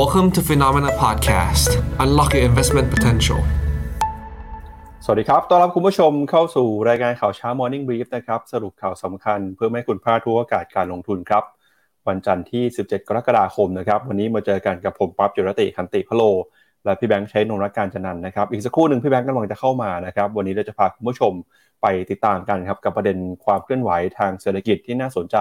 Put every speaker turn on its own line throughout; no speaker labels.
Welcome to Phenomena Podcast Unlock your investment potential
สวัสดีครับ ต้อนรับคุณผู้ชมเข้าสู่รายการข่าวเช้า Morning Brief นะครับ สรุปข่าวสำคัญเพื่อไม่ให้คุณพลาดทุกโอกาสการลงทุนครับ วันจันทร์ที่ 17 กรกฎาคมนะครับ วันนี้มาเจอกันกับผมปั๊บจุรติคันติพโล และพี่แบงค์ใช้นนรักการจันนันนะครับ อีกสักครู่หนึ่งพี่แบงค์กำลังจะเข้ามานะครับ วันนี้เราจะพาคุณผู้ชมไปติดตามกันครับกับประเด็นความเคลื่อนไหวทางเศรษฐกิจที่น่าสนใจ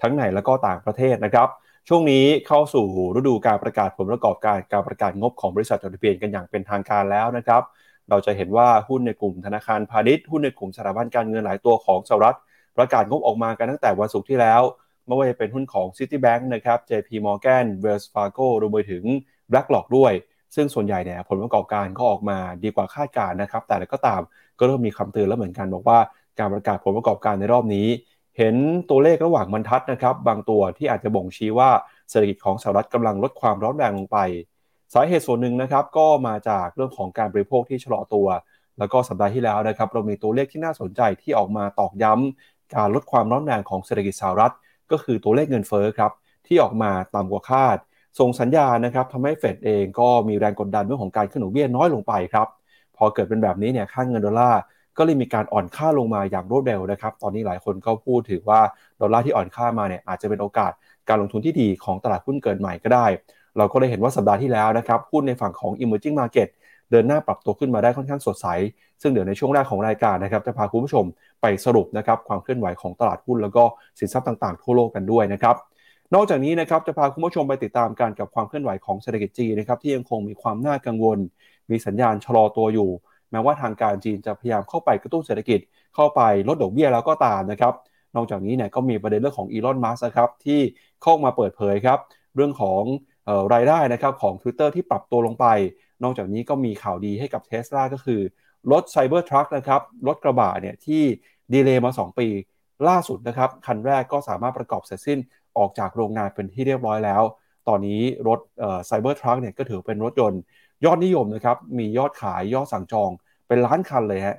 ทั้งในและก็ต่างประเทศนะครับ ช่วงนี้เข้าสู่ฤดูการประกาศผลประกอบการการประกาศงบของบริษัทจดทะเบียนกันอย่างเป็นทางการแล้วนะครับ เราจะเห็นว่าหุ้นในกลุ่มธนาคารพาณิชย์หุ้นในกลุ่มสถาบันการเงินหลายตัวของสหรัฐ ประกาศงบออกมากันตั้งแต่วันศุกร์ที่แล้วไม่ว่าจะเป็นหุ้นของ Citibank นะครับ JP Morgan Wells Fargo รวมไปถึง BlackRock ด้วย ซึ่งส่วนใหญ่เนี่ยผลประกอบการก็ออกมาดีกว่าคาดการณ์นะครับ แต่ก็ตามก็เริ่มมีคำเตือนแล้วเหมือนกันบอกว่าการประกาศผลประกอบการในรอบนี้ เห็นตัวเลขระหว่างบรรทัดนะครับ บางตัวที่อาจจะบ่งชี้ว่าเศรษฐกิจของสหรัฐกำลังลดความร้อนแรงลงไป สาเหตุส่วนหนึ่งนะครับก็มาจากเรื่องของการบริโภคที่ชะลอตัว แล้วก็สัปดาห์ที่แล้วนะครับ เรามีตัวเลขที่น่าสนใจที่ออกมาตอกย้ำการลดความร้อนแรงของเศรษฐกิจสหรัฐ ก็คือตัวเลขเงินเฟ้อครับที่ออกมาต่ำกว่าคาด ส่งสัญญาณนะครับทำให้เฟดเองก็มีแรงกดดันเรื่องของการขึ้นดอกเบี้ยน้อยลงไปครับพอเกิดเป็นแบบนี้เนี่ยค่างเงินดอลลาร์ ก็เลยมีการอ่อนค่าลงมาอย่างรวดเร็วนะครับ ตอนนี้หลายคนก็พูดถึงว่าดอลลาร์ที่อ่อนค่ามาเนี่ยอาจจะเป็นโอกาสการลงทุนที่ดีของตลาดหุ้นเกิดใหม่ก็ได้ เราก็ได้เห็นว่าสัปดาห์ที่แล้วนะครับหุ้นในฝั่งของ emerging market เดินหน้าปรับตัวขึ้นมาได้ค่อนข้างสดใส ซึ่งเดี๋ยวในช่วงแรกของรายการนะครับจะพาคุณผู้ชมไปสรุปนะครับความเคลื่อนไหวของตลาดหุ้นแล้วก็สินทรัพย์ต่างๆทั่วโลกกันด้วยนะครับนอกจากนี้นะครับจะพาคุณผู้ชมไปติดตามการกับความเคลื่อนไหวของเศรษฐกิจจีนนะครับที่ยังคงมีความน่ากังวล มีสัญญาณชะลอตัวอยู่ แม้ว่าทางการจีนจะพยายามเข้าไปกระตุ้นเศรษฐกิจเข้าไปลดดอกเบี้ยแล้วก็ตามนะครับ นอกจากนี้เนี่ยก็มีประเด็นเรื่องของอีลอนมัสก์ครับที่เข้ามาเปิดเผยครับ เรื่องของเอ่อรายได้นะครับของ Twitter ที่ปรับตัวลงไป นอกจากนี้ก็มีข่าวดีให้กับ Tesla ก็คือรถ Cybertruck นะครับรถกระบะเนี่ยที่ delay มา 2 ปีล่าสุดนะครับ คันแรกก็สามารถประกอบเสร็จสิ้นออกจากโรงงานเป็นที่เรียบร้อยแล้ว ตอนนี้รถไซเบอร์ทรัคเนี่ยก็ถือเป็นรถยนต์ ยอดนิยมนะครับ มียอดขายยอดสั่งจอง เป็นล้านคันเลยฮะ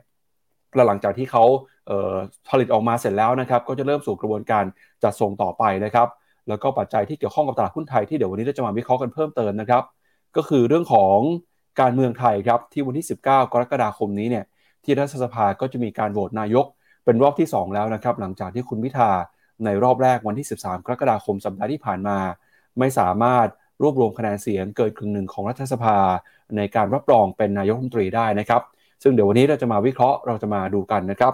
และหลังจากที่เขาผลิตออกมาเสร็จแล้วนะครับ ก็จะเริ่มสู่กระบวนการจัดส่งต่อไปนะครับ แล้วก็ปัจจัยที่เกี่ยวข้องกับตลาดหุ้นไทยที่เดี๋ยววันนี้เราจะมาวิเคราะห์กันเพิ่มเติมนะครับ ก็คือเรื่องของการเมืองไทยครับที่วันที่ 19 กรกฎาคมนี้เนี่ยที่รัฐสภาก็จะมีการโหวตนายก เป็นรอบที่ 2 แล้วนะครับ หลังจากที่คุณพิธาในรอบแรกวันที่ 13 กรกฎาคมสัปดาห์ที่ผ่านมา ไม่สามารถรวบรวมคะแนนเสียงเกินครึ่งหนึ่งของรัฐสภา ในการรับรองเป็นนายกรัฐมนตรีได้นะครับ ซึ่งเดี๋ยววันนี้เราจะมาวิเคราะห์เราจะมาดูกันนะครับ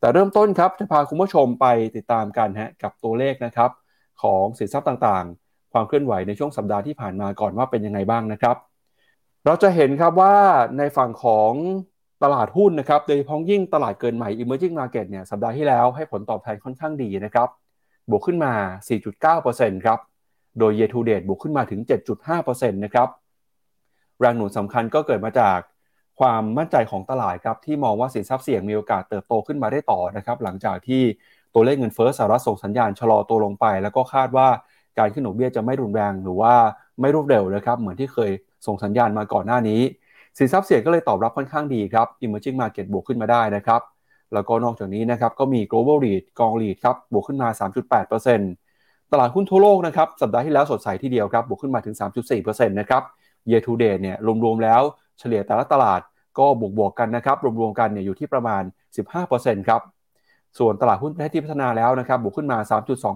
แต่เริ่มต้นครับจะพาคุณผู้ชมไปติดตามกันฮะกับตัวเลขนะครับของสินทรัพย์ต่างๆ ความเคลื่อนไหวในช่วงสัปดาห์ที่ผ่านมาก่อนว่าเป็นยังไงบ้างนะครับ เราจะเห็นครับว่าในฝั่งของตลาดหุ้นนะครับโดยเฉพาะยิ่งตลาดเกินใหม่ emerging market เนี่ยสัปดาห์ที่แล้วให้ผลตอบแทนค่อนข้างดีนะครับบวกขึ้นมา 4.9%ครับ โดย year to date บวกขึ้นมาถึง 7.5%นะครับ แรงหนุนสำคัญก็เกิดมาจาก ความมั่นใจของตลาดครับที่มองว่าสินทรัพย์เสี่ยงมีโอกาสเติบโตขึ้นมาได้ต่อนะครับหลังจากที่ตัวเลขเงินเฟ้อสหรัฐส่งสัญญาณชะลอตัวลงไป แล้วก็คาดว่าการขึ้นดอกเบี้ยจะไม่รุนแรงหรือว่าไม่รวดเร็วนะครับเหมือนที่เคยส่งสัญญาณมาก่อนหน้านี้สินทรัพย์เสี่ยงก็เลยตอบรับค่อนข้างดีครับ emerging market บวกขึ้นมาได้นะครับแล้วก็นอกจากนี้นะครับก็มี global REIT กอง REIT ครับบวกขึ้นมา 3.8%ตลาดหุ้นทั่วโลกนะครับสัปดาห์ที่แล้วสดใสทีเดียวครับบวกขึ้นมาถึง 3.4%นะครับ year to date เนี่ยรวมๆแล้ว เฉลี่ยแต่ละตลาดก็บวกบวกกันนะครับ รวมๆกันเนี่ยอยู่ที่ประมาณ 15%ครับ ส่วนตลาดหุ้นประเทศที่พัฒนาแล้วนะครับ บวกขึ้นมา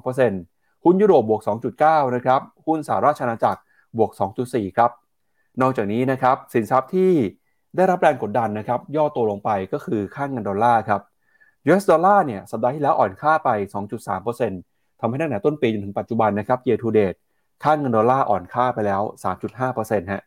3.2%หุ้นยุโรปบวก 2.9 นะครับ หุ้นสหราชอาณาจักรบวก 2.4 ครับ นอกจากนี้นะครับ สินทรัพย์ที่ได้รับแรงกดดันนะครับ ย่อตัวลงไปก็คือค่างเงินดอลลาร์ครับ US ดอลลาร์เนี่ยสัปดาห์ที่แล้วอ่อนค่าไป 2.3%ทำให้ตั้งแต่ต้นปีจนถึงปัจจุบันนะครับ year to date ค่างเงินดอลลาร์อ่อนค่าไปแล้ว 3.5%ฮะ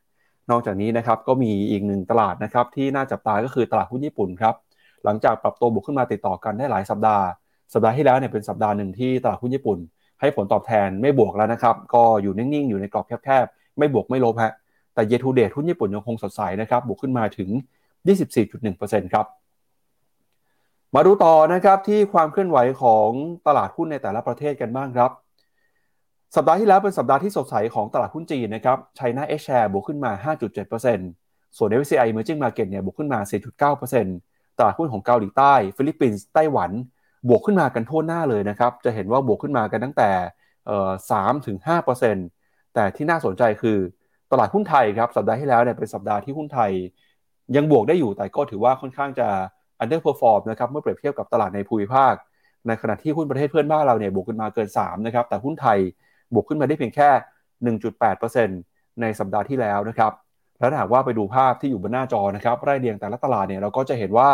นอกจากนี้นะครับก็มีอีกหนึ่งตลาดนะครับที่น่าจับตาก็คือตลาดหุ้นญี่ปุ่นครับหลังจากปรับตัวบวกขึ้นมาติดต่อกันได้หลายสัปดาห์ สัปดาห์ที่แล้วเนี่ยเป็นสัปดาห์หนึ่งที่ตลาดหุ้นญี่ปุ่น ให้ผลตอบแทนไม่บวกแล้วนะครับก็อยู่นิ่งๆอยู่ในกรอบแคบๆไม่บวกไม่ลบฮะแต่ year to date หุ้นญี่ปุ่นยังคงสดใสนะครับบวกขึ้นมาถึง 24.1%ครับมาดูต่อนะครับที่ความเคลื่อนไหวของตลาดหุ้นในแต่ละประเทศกันบ้างครับ สัปดาห์ที่แล้วเป็นสัปดาห์ที่สดใสของตลาดหุ้นจีนนะครับ China H-Share บวกขึ้นมา 5.7%ส่วน MSCI Emerging Market เนี่ยบวกขึ้นมา 4.9%ตลาดหุ้นของเกาหลีใต้ ฟิลิปปินส์ไต้หวัน บวกขึ้นมากันทั่วหน้าเลยนะครับ จะเห็นว่าบวกขึ้นมากันตั้งแต่สามถึงห้าเปอร์เซ็นต์แต่ที่น่าสนใจคือตลาดหุ้นไทยครับ สัปดาห์ที่แล้วเนี่ยเป็นสัปดาห์ที่หุ้นไทย ยังบวกได้อยู่แต่ก็ถือว่าค่อนข้างจะ underperform นะครับเมื่อเปรียบเทียบกับตลาดในภูมิภาค ในขณะที่หุ้นประเทศเพื่อนบ้านเราเนี่ยบวกขึ้นมาเกิน3นะครับแต่หุ้นไทย บวกขึ้นมาได้เพียงแค่ 1.8%ในสัปดาห์ที่แล้วนะครับแล้วหากว่าไปดูภาพที่อยู่บนหน้าจอนะครับไร่เรียงแต่ละตลาดเนี่ยเราก็จะเห็นว่า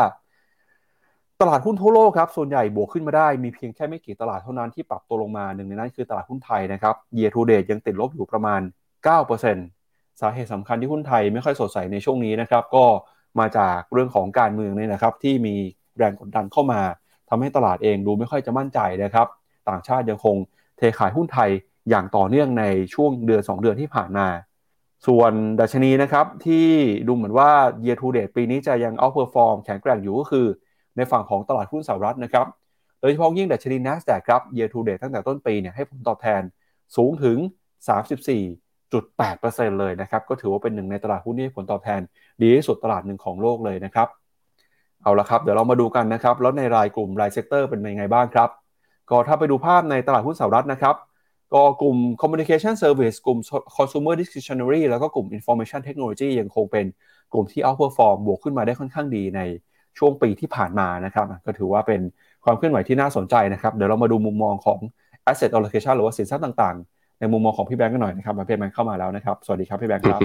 ตลาดหุ้นทั่วโลกครับส่วนใหญ่บวกขึ้นมาได้มีเพียงแค่ไม่กี่ตลาดเท่านั้นที่ปรับตัวลงมาหนึ่งในนั้นคือตลาดหุ้นไทยนะครับ year to date ยังติดลบอยู่ประมาณ 9%สาเหตุสำคัญที่หุ้นไทยไม่ค่อยสดใสในช่วงนี้นะครับก็มาจากเรื่องของการเมืองเนี่ยนะครับ ที่มีแรงกดดันเข้ามาทำให้ตลาดเองดูไม่ค่อยจะมั่นใจนะครับ ต่างชาติยังคงเทขายหุ้นไทย อย่างต่อเนื่องในช่วงเดือน 2 เดือนที่ผ่านมา ส่วนดัชนีนะครับที่ดูเหมือนว่า year to date ปีนี้จะยัง outperform แข็งแกร่งอยู่ก็คือ ในฝั่งของตลาดหุ้นสหรัฐนะครับโดยเฉพาะยิ่งดัชนี NASDAQ ครับ year to date ตั้งแต่ต้นปีเนี่ยให้ผลตอบแทนสูงถึง 34.8%เลยนะครับก็ถือว่าเป็นหนึ่งในตลาดหุ้นที่ผลตอบแทน ดีที่สุดตลาดหนึ่งของโลกเลยนะครับเอาละครับเดี๋ยวเรามาดูกันนะครับแล้วในรายกลุ่มรายเซกเตอร์เป็นยังไงบ้างครับก็ถ้าไปดูภาพในตลาดหุ้นสหรัฐนะครับ ก็กลุ่ม communication service กลุ่ม consumer discretionary แล้วก็กลุ่ม information technology ยังคงเป็นกลุ่มที่ outperform บวกขึ้นมาได้ค่อนข้างดีในช่วงปีที่ผ่านมานะครับ ก็ถือว่าเป็นความเคลื่อนไหวที่น่าสนใจนะครับ เดี๋ยวเรามาดูมุมมองของ asset allocation หรือว่าสินทรัพย์ต่างๆ ในมุมมองของพี่แบงก์กันหน่อยนะครับ มาพี่แบงก์เข้ามาแล้วนะครับ สวัสดีครับพี่แบงก์ครับ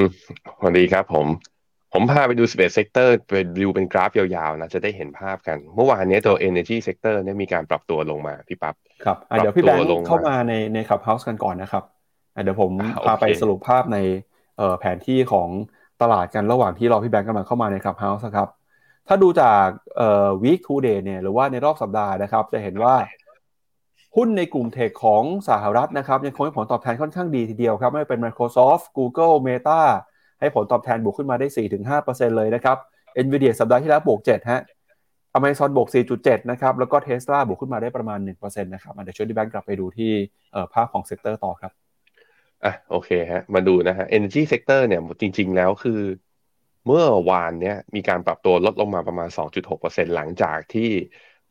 สวัสดีครับผม ผมพาไปดู 11 sector ไปดูเป็นกราฟยาวๆนะจะได้เห็นภาพกัน เมื่อวานนี้ตัว energy sector เนี่ยมีการปรับตัวลงมาพี่ปั๊บ
ครับเดี๋ยวพี่แบงก์เข้ามาในใน Clubhouse กันก่อนนะครับเดี๋ยวผมพาไปสรุปภาพในแผนที่ของตลาดกันระหว่างที่รอพี่แบงก์กำลังเข้ามาใน Clubhouse ครับถ้าดูจากเอ่อ week to day เนี่ยหรือว่าในรอบสัปดาห์นะครับ จะเห็นว่าหุ้นในกลุ่ม tech ของสหรัฐนะครับ ยังคงให้ผลตอบแทนค่อนข้างดีทีเดียวครับ ไม่ว่าเป็น Microsoft Google Meta ให้ผลตอบแทนบวกขึ้นมาได้ 4-5%เลยนะครับ Nvidia สัปดาห์ที่แล้วบวก7ฮะ Amazon บวก 4.7 นะครับ แล้วก็ Tesla บวกขึ้นมาได้ประมาณ 1%นะครับเดี๋ยวช่วยพี่แบงค์กลับไปดูที่ภาพของ sector ต่อครับ
อะโอเคฮะมาดูนะฮะ Energy Sector เนี่ยจริง ๆ แล้วคือ เมื่อวานเนี้ยมีการปรับตัวลดลงมาประมาณ 2.6%หลังจากที่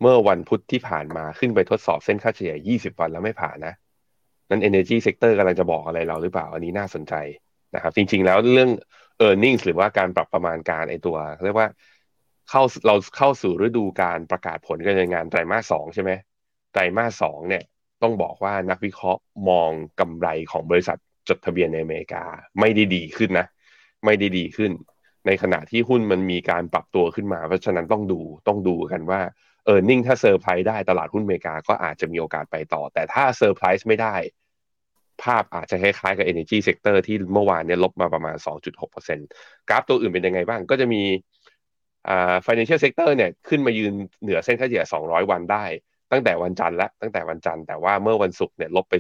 เมื่อวันพุธที่ผ่านมาขึ้นไปทดสอบเส้นค่าเฉลี่ย 20 วันแล้วไม่ผ่านนะ นั้น Energy Sector กำลังจะบอกอะไรเราหรือเปล่า อันนี้น่าสนใจ นะครับจริง ๆ แล้วเรื่อง e a r n i n g หรือว่าการปรับประมาณการไอตัวเรียกว่าเข้าเราเข้าสู่ฤดูการประกาศผลการดำเนินงานไตรมาสสองใช่ไหมไตรมาสสองเนี่ยต้องบอกว่านักวิเคราะห์มองกำไรของบริษัทจดทะเบียนในอเมริกา ไม่ได้ดีขึ้นนะ ไม่ได้ดีขึ้น ในขณะที่หุ้นมันมีการปรับตัวขึ้นมา เพราะฉะนั้นต้องดูต้องดูกันว่า earning ถ้าเซอร์ไพรส์ได้ตลาดหุ้นอเมริกาก็อาจจะมีโอกาสไปต่อ แต่ถ้าเซอร์ไพรส์ไม่ได้ ภาพอาจจะคล้ายๆกับ Energy Sector ที่เมื่อวานเนี่ยลบมาประมาณ 2.6%กราฟตัวอื่นเป็นยังไงบ้างก็จะมีอ่า financial sector เนี่ยขึ้นมายืนเหนือเส้นค่าเฉลี่ย 200 วันได้ ตั้งแต่วันจันทร์และตั้งแต่วันจันทร์แต่ว่าเมื่อวันศุกร์เนี่ยลบไป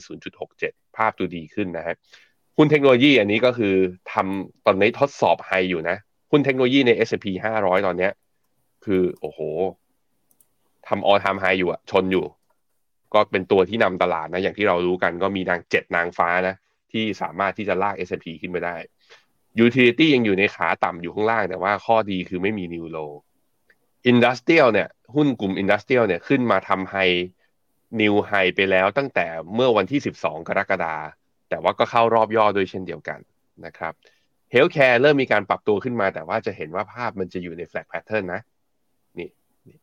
0.67 ภาพดูดีขึ้นนะฮะหุ้นเทคโนโลยีอันนี้ก็คือทำตอนนี้ทดสอบไฮอยู่นะหุ้นเทคโนโลยีใน S&P 500 ตอนเนี้ยคือโอ้โหทำออทามไฮอยู่อะชนอยู่ ก็เป็นตัวที่นำตลาดนะ อย่างที่เรารู้กันก็มีนางเจ็ดนางฟ้านะ ที่สามารถที่จะลาก S&P ขึ้นไปได้ Utility ยังอยู่ในขาต่ำอยู่ข้างล่าง แต่ว่าข้อดีคือไม่มี New Low Industrial เนี่ย หุ้นกลุ่ม Industrial เนี่ยขึ้นมาทำไฮ New High ไปแล้วตั้งแต่เมื่อวันที่ 12 กรกฎาแต่ว่าก็เข้ารอบย่อโดยเช่นเดียวกันนะครับ Healthcare เริ่มมีการปรับตัวขึ้นมา แต่ว่าจะเห็นว่าภาพมันจะอยู่ใน flag pattern นะ นี่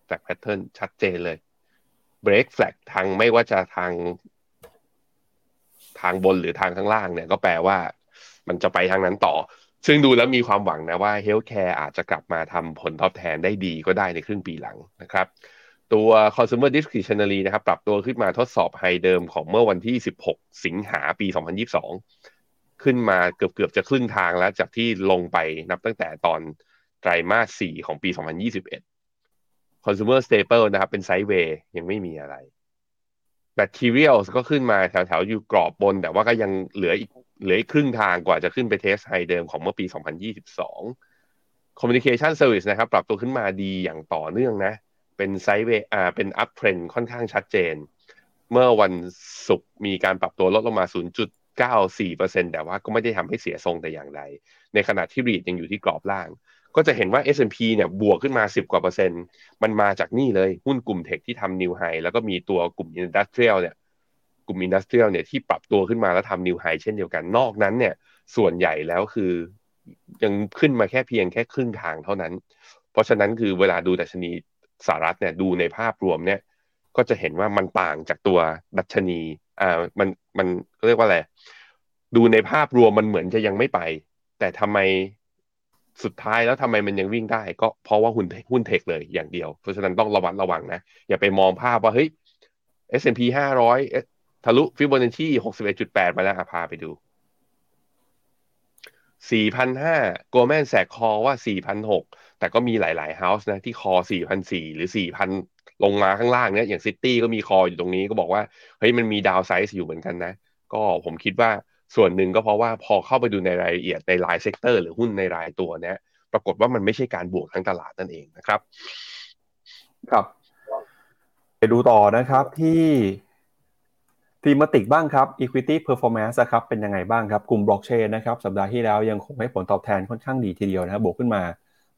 flag pattern ชัดเจนเลย break flag ทางไม่ว่าจะทาง ทางบนหรือทางข้างล่างเนี่ย ก็แปลว่า มันจะไปทางนั้นต่อ ซึ่งดูแล้วมีความหวังนะว่า Healthcare อาจจะกลับมาทำผลตอบแทนได้ดีก็ได้ในครึ่งปีหลังนะครับ ตัว consumer discretionary นะครับ ปรับตัวขึ้นมาทดสอบ high เดิมของเมื่อวันที่ 16 สิงหาปี 2022 ขึ้นมาเกือบเกือบจะครึ่งทางแล้วจากที่ลงไปนับตั้งแต่ตอนไตรมาส 4 ของปี 2021 consumer staple นะครับ เป็น sideway ยังไม่มีอะไร materials ก็ขึ้นมาแถวๆ อยู่กรอบบน แต่ว่าก็ยังเหลืออีกเหลืออีกครึ่งทางกว่าจะขึ้นไป test high เดิมของเมื่อปี 2022 communication service นะครับ ปรับตัวขึ้นมาดีอย่างต่อเนื่องนะ เป็น sideway อ่าเป็น uptrend ค่อนข้างชัดเจน เมื่อวันศุกร์มีการปรับตัวลดลงมา 0.94%แต่ว่าก็ไม่ได้ทำให้เสียทรงแต่อย่างใดในขณะที่ REIT ยังอยู่ที่กรอบล่าง ก็จะเห็นว่า S&P เนี่ยบวกขึ้นมา 10 กว่าเปอร์เซ็นต์ มันมาจากนี่เลยหุ้นกลุ่ม tech ที่ทำ new high แล้วก็มีตัวกลุ่ม industrial เนี่ยกลุ่ม industrial เนี่ยที่ปรับตัวขึ้นมาแล้วทำ new high เช่นเดียวกัน นอกนั้นเนี่ยส่วนใหญ่แล้วคือยังขึ้นมาแค่เพียงแค่ครึ่งทางเท่านั้น เพราะฉะนั้นคือเวลาดูดัชนีสหรัฐเนี่ยดูในภาพรวมเนี่ยก็จะเห็นว่ามันต่างจากตัวดัชนีอ่ามันมันเรียกว่าอะไรดูในภาพรวมมันเหมือนจะยังไม่ไป แต่ทำไม สุดท้ายแล้วทำไมมันยังวิ่งได้ ก็เพราะว่าหุ้นหุ้นเทคเลยอย่างเดียว เพราะฉะนั้นต้องระวัดระวังนะ อย่าไปมองภาพว่าเฮ้ย S&P 500 ทะลุฟิโบนัชชี61.8 มาแล้วพาไปดู 4,500 Goldman Sachs call ว่า 4,600 แต่ก็มีหลาย ๆ house นะ ที่ call 4,400 หรือ 4,000 ลงมาข้างล่างเนี่ยอย่าง Citi ก็มี call อยู่ตรงนี้ก็บอกว่า เฮ้ยมันมี downside อยู่เหมือนกันนะ ก็ผมคิดว่า ส่วนหนึ่งก็เพราะว่าพอเข้าไปดูในรายละเอียดในราย sector หรือหุ้นในรายตัวเนี้ยปรากฏว่ามันไม่ใช่การบวกทั้งตลาดนั่นเองนะครับ
ครับ ไปดูต่อนะครับที่ทีมติกบ้างครับ Equity Performance ครับเป็นยังไงบ้างครับ กลุ่มบล็อกเชนนะครับ สัปดาห์ที่แล้วยังคงให้ผลตอบแทนค่อนข้างดีทีเดียวนะครับบวกขึ้นมา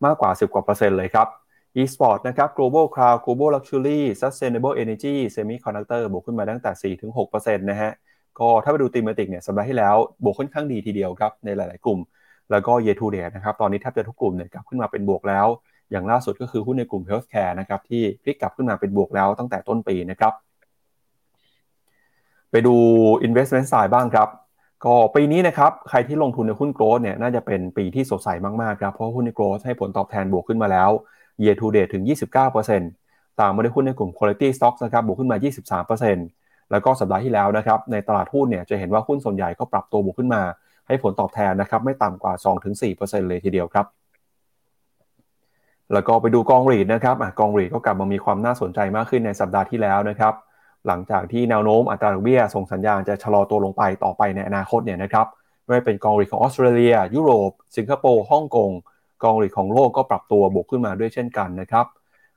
มากกว่า 10 กว่าเปอร์เซ็นต์เลยครับ eSport นะครับ Global Cloud Global Luxury Sustainable Energy Semiconductor บวกขึ้นมาตั้งแต่ 4-6%นะฮะ ก็ถ้าไปดูตีมติกเนี่ยสัปดาห์ที่แล้วบวกค่อนข้างดีทีเดียวครับในหลาย ๆ กลุ่ม แล้วก็ year to date นะครับตอนนี้แทบจะทุกกลุ่มเนี่ยกลับขึ้นมาเป็นบวกแล้ว อย่างล่าสุดก็คือหุ้นในกลุ่ม healthcare นะครับที่พลิกกลับขึ้นมาเป็นบวกแล้วตั้งแต่ต้นปีนะครับไปดู investment side บ้างครับ ก็ปีนี้นะครับใครที่ลงทุนในหุ้นโกลด์เนี่ยน่าจะเป็นปีที่สดใสมากๆครับเพราะหุ้นในโกลด์ให้ผลตอบแทนบวกขึ้นมาแล้ว year to date ถึง 29%ตามมาด้วยหุ้นในกลุ่ม quality stocks นะครับบวกขึ้นมา 23% แล้วก็สัปดาห์ที่แล้วนะครับในตลาดหุ้นเนี่ยจะเห็นว่าหุ้นส่วนใหญ่ก็ปรับตัวบวกขึ้นมา ให้ผลตอบแทนนะครับไม่ต่ำกว่า 2-4%เลยทีเดียวครับ แล้วก็ไปดูกอง REIT นะครับเอ่อกอง REIT ก็กลับมามีความน่าสนใจมากขึ้นในสัปดาห์ที่แล้วนะครับหลังจากที่แนวโน้มอัตราดอกเบี้ยส่งสัญญาณจะชะลอตัวลงไปต่อไปในอนาคตเนี่ยนะครับไม่ว่าเป็นกอง REIT ของออสเตรเลีย ยุโรป สิงคโปร์ฮ่องกงกอง REIT ของโลกก็ปรับตัวบวกขึ้นมาด้วยเช่นกันนะครับ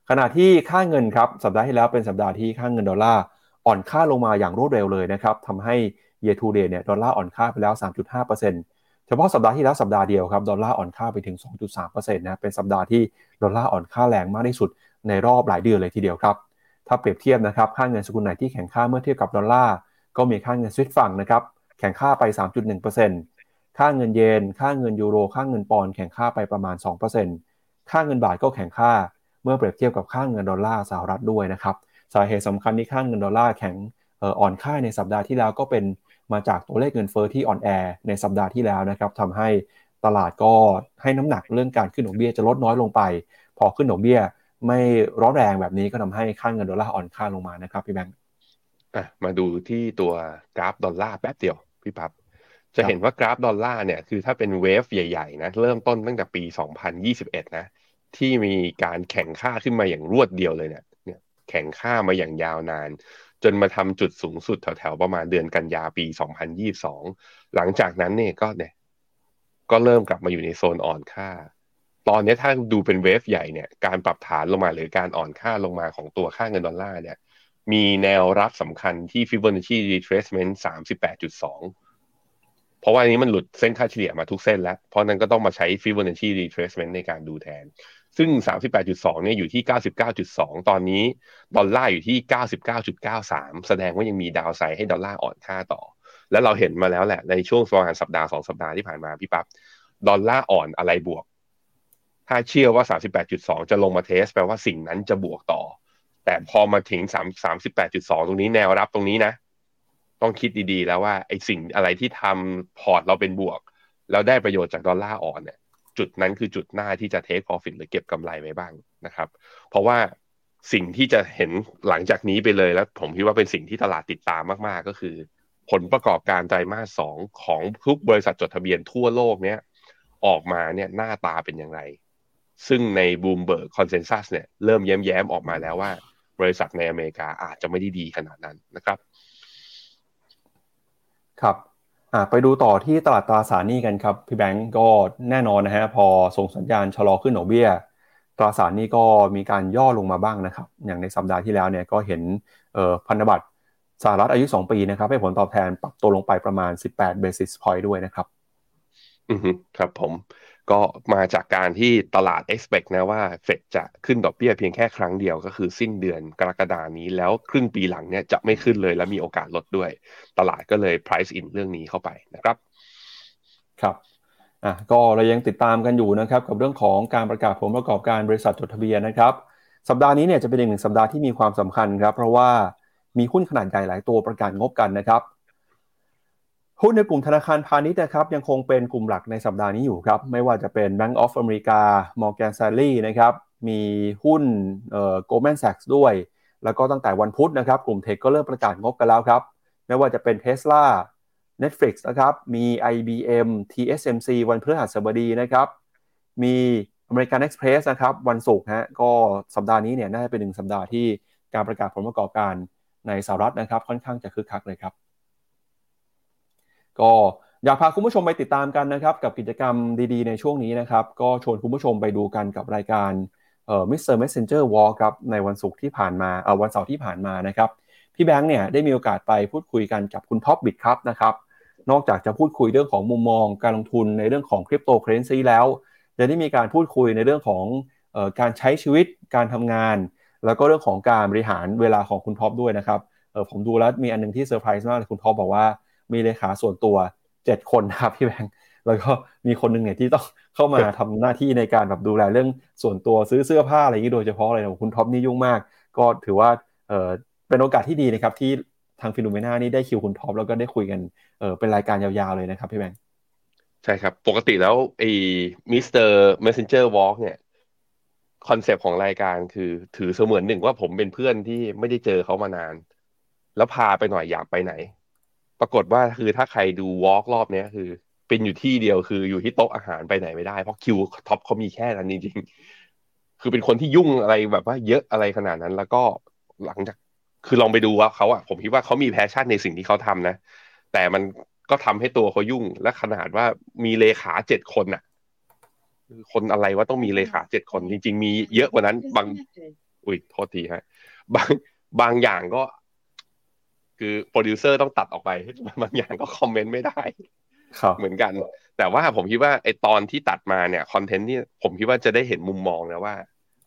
ขณะที่ค่าเงินครับสัปดาห์ที่แล้วเป็นสัปดาห์ที่ค่าเงินดอลลาร์ อ่อนค่าลงมาอย่างรวดเร็วเลยนะครับทำให้ year to date เนี่ยดอลลาร์อ่อนค่าไปแล้ว 3.5%เฉพาะสัปดาห์ที่แล้วสัปดาห์เดียวครับดอลลาร์อ่อนค่าไปถึง 2.3%นะเป็นสัปดาห์ที่ดอลลาร์อ่อนค่าแรงมากที่สุดในรอบหลายเดือนเลยทีเดียวครับถ้าเปรียบเทียบนะครับค่าเงินสกุลไหนที่แข็งค่าเมื่อเทียบกับดอลลาร์ก็มีค่าเงินสวิสฟรังก์นะครับแข็งค่าไป 3.1%ค่าเงินเยน ค่าเงินยูโร ค่าเงินปอนด์แข็งค่าไปประมาณ 2%ค่าเงินบาทก็แข็งค่า เมื่อเปรียบเทียบกับค่าเงินดอลลาร์สหรัฐด้วยนะครับ สาเหตุสำคัญที่ค่าเงินดอลลาร์แข็งอ่อนค่าในสัปดาห์ที่แล้วก็เป็นมาจากตัวเลขเงินเฟ้อที่อ่อนแอในสัปดาห์ที่แล้วนะครับทำให้ตลาดก็ให้น้ำหนักเรื่องการขึ้นดอกเบี้ยจะลดน้อยลงไป พอขึ้นดอกเบี้ยไม่ร้อนแรงแบบนี้ก็ทำให้ค่าเงินดอลลาร์อ่อนค่าลงมานะครับพี่แบงค์
มาดูที่ตัวกราฟดอลลาร์แป๊บเดียวพี่ปั๊บจะเห็นว่ากราฟดอลลาร์เนี่ยคือถ้าเป็น wave ใหญ่ๆนะเริ่มต้นตั้งแต่ปี 2021 นะ ที่มีการแข่งค่าขึ้นมาอย่างรวดเดียวเลยเนี่ย แข่งค่ามาอย่างยาวนาน จนมาทำจุดสูงสุดแถวๆประมาณเดือนกันยาปี 2022 หลังจากนั้นเนี่ยก็เนี่ยก็เริ่มกลับมาอยู่ในโซนอ่อนค่า ตอนนี้ถ้าดูเป็นเวฟใหญ่เนี่ยการปรับฐานลงมาหรือการอ่อนค่าลงมาของตัวค่าเงินดอลลาร์เนี่ยมีแนวรับสำคัญที่ Fibonacci retracement 38.2 เพราะว่านี้มันหลุดเส้นค่าเฉลี่ยมาทุกเส้นแล้ว เพราะนั้นก็ต้องมาใช้ Fibonacci retracement ในการดูแทน ซึ่ง 38.2เนี่ยอยู่ที่ 99.2 ตอนนี้ดอลลาร์อยู่ที่ 99.93 แสดงว่ายังมี downside ให้ดอลลาร์อ่อนค่าต่อ แล้วเราเห็นมาแล้วแหละในช่วงประมาณสัปดาห์2สัปดาห์ที่ผ่านมาพี่ปั๊บดอลลาร์อ่อนอะไรบวก ถ้าเชื่อว่า 38.2 จะลงมา test แปลว่าสิ่งนั้นจะบวกต่อ แต่พอมาถึง38.2 ตรงนี้แนวรับตรงนี้นะ ต้องคิดดีๆแล้วว่าไอ้สิ่งอะไรที่ทำ port เราเป็นบวก แล้วได้ประโยชน์จากดอลลาร์อ่อนเนี่ย จุดนั้นคือจุดหน้าที่จะ take profit หรือเก็บกำไรไว้บ้างนะครับ เพราะว่าสิ่งที่จะเห็นหลังจากนี้ไปเลยแล้ว ผมคิดว่าเป็นสิ่งที่ตลาดติดตามมากๆ ก็คือ ผลประกอบการไตรมาสสองของทุกบริษัทจดทะเบียนทั่วโลกเนี้ยออกมาเนี่ยหน้าตาเป็นอย่างไร ซึ่งใน Bloomberg consensus เนี่ยเริ่มแย้มๆออกมาแล้วว่า บริษัทในอเมริกาอาจจะไม่ได้ดีขนาดนั้นนะครับ
ครับ ไปดูต่อที่ตลาดตราสารหนี้กันครับพี่แบงก์ก็แน่นอนนะฮะพอส่งสัญญาณชะลอขึ้นดอกเบี้ย ตราสารหนี้ก็มีการย่อลงมาบ้างนะครับ อย่างในสัปดาห์ที่แล้วเนี่ยก็เห็นพันธบัตรสหรัฐอายุ 2 ปีนะครับ ให้ผลตอบแทนปรับตัวลงไปประมาณ 18 basis point ด้วยนะครับ
อือครับผม ก็มาจากการที่ตลาด expect นะว่าเฟดจะขึ้นดอกเบี้ยเพียงแค่ครั้งเดียวก็คือสิ้นเดือนกรกฎานี้แล้วครึ่งปีหลังเนี่ยจะไม่ขึ้นเลยและมีโอกาสลดด้วย ตลาดก็เลย price in เรื่องนี้เข้าไปนะครับ
ครับอะก็เรายังติดตามกันอยู่นะครับ กับเรื่องของการประกาศผลประกอบการบริษัทจดทะเบียนนะครับ สัปดาห์นี้เนี่ยจะเป็นอีกหนึ่งสัปดาห์ที่มีความสำคัญครับ เพราะว่ามีหุ้นขนาดใหญ่หลายตัวประกาศงบกันนะครับ หุ้นในกลุ่มธนาคารพาณิชย์นะครับยังคงเป็นกลุ่มหลักในสัปดาห์นี้อยู่ครับไม่ว่าจะเป็น Bank of America Morgan Stanley นะครับมีหุ้นเอ่อ Goldman Sachs ด้วย แล้วก็ตั้งแต่วันพุธนะครับกลุ่มเทคก็เริ่มประกาศงบกันแล้วครับ ไม่ว่าจะเป็น Tesla Netflix นะครับมี IBM TSMC วันพฤหัสบดีนะครับมี American Express นะครับวันศุกร์ฮะก็สัปดาห์นี้เนี่ยน่าจะเป็นหนึ่งสัปดาห์ที่การประกาศผลประกอบการในสหรัฐนะครับค่อนข้างจะคึกคักเลยครับ ก็อยากพาคุณผู้ชมไปติดตามกันนะครับ กับกิจกรรมดีๆ ในช่วงนี้นะครับ ก็ชวนคุณผู้ชมไปดูกันกับรายการเอ่อ Mr. Messenger Walk ครับในวันศุกร์ที่ผ่านมาเอ่อวันเสาร์ที่ผ่านมานะครับพี่แบงค์เนี่ยได้มีโอกาสไปพูดคุยกันกับคุณท็อป Bitkub นะครับนอกจากจะพูดคุยเรื่องของมุมมอง การลงทุนในเรื่องของคริปโตเคอเรนซีแล้วจะได้มีการพูดคุยในเรื่องของเอ่อการใช้ชีวิตการทำงาน แล้วก็เรื่องของการบริหารเวลาของคุณท็อปด้วยนะครับผมดูแล้วมีอันหนึ่งที่เซอร์ไพรส์มากเลยคุณท็อปบอกว่า มีเลขาส่วนตัว7คนนะครับพี่แบงค์แล้วก็มีคนหนึ่งเนี่ยที่ต้องเข้ามาทำหน้าที่ในการแบบดูแลเรื่องส่วนตัวซื้อเสื้อผ้าอะไรอย่างนี้โดยเฉพาะเลยนะคุณท็อปนี่ยุ่งมาก ก็ถือว่าเออเป็นโอกาสที่ดีนะครับที่ทาง Finnomena นี่ได้คิวคุณท็อปแล้วก็ได้คุยกันเออเป็นรายการยาวๆเลยนะครับพี่แบงค์
ใช่ครับ ปกติแล้วไอ้ Mr. Messenger Walk เนี่ยคอนเซปต์ของรายการคือถือเสมือนหนึ่งว่าผมเป็นเพื่อนที่ไม่ได้เจอเขามานาน แล้วพาไปหน่อยอยากไปไหน ปรากฏว่าคือถ้าใครดู walk รอบเนี้ยคือ เป็นอยู่ที่เดียวคืออยู่ที่โต๊ะอาหารไปไหนไม่ได้ เพราะคิวท็อปเขามีแค่นั้นจริงๆคือเป็นคนที่ยุ่งอะไรแบบว่าเยอะอะไรขนาดนั้น แล้วก็หลังจากคือลองไปดูว่าเขาอะผมคิดว่าเขามีแพชชั่นในสิ่งที่เขาทำนะ แต่มันก็ทำให้ตัวเขายุ่งและขนาดว่ามีเลขาเจ็ดคนน่ะคนอะไรว่าต้องมีเลขาเจ็ดคนจริง ๆ มีเยอะกว่านั้น บาง อุ้ยโทษทีฮะบางบางอย่างก็ คือโปรดิวเซอร์ต้องตัดออกไปบางอย่างก็คอมเมนต์ไม่ได้
ครับ
เหมือนกัน แต่ว่าผมคิดว่าไอตอนที่ตัดมาเนี่ยคอนเทนต์ที่ผมคิดว่าจะได้เห็นมุมมองนะว่า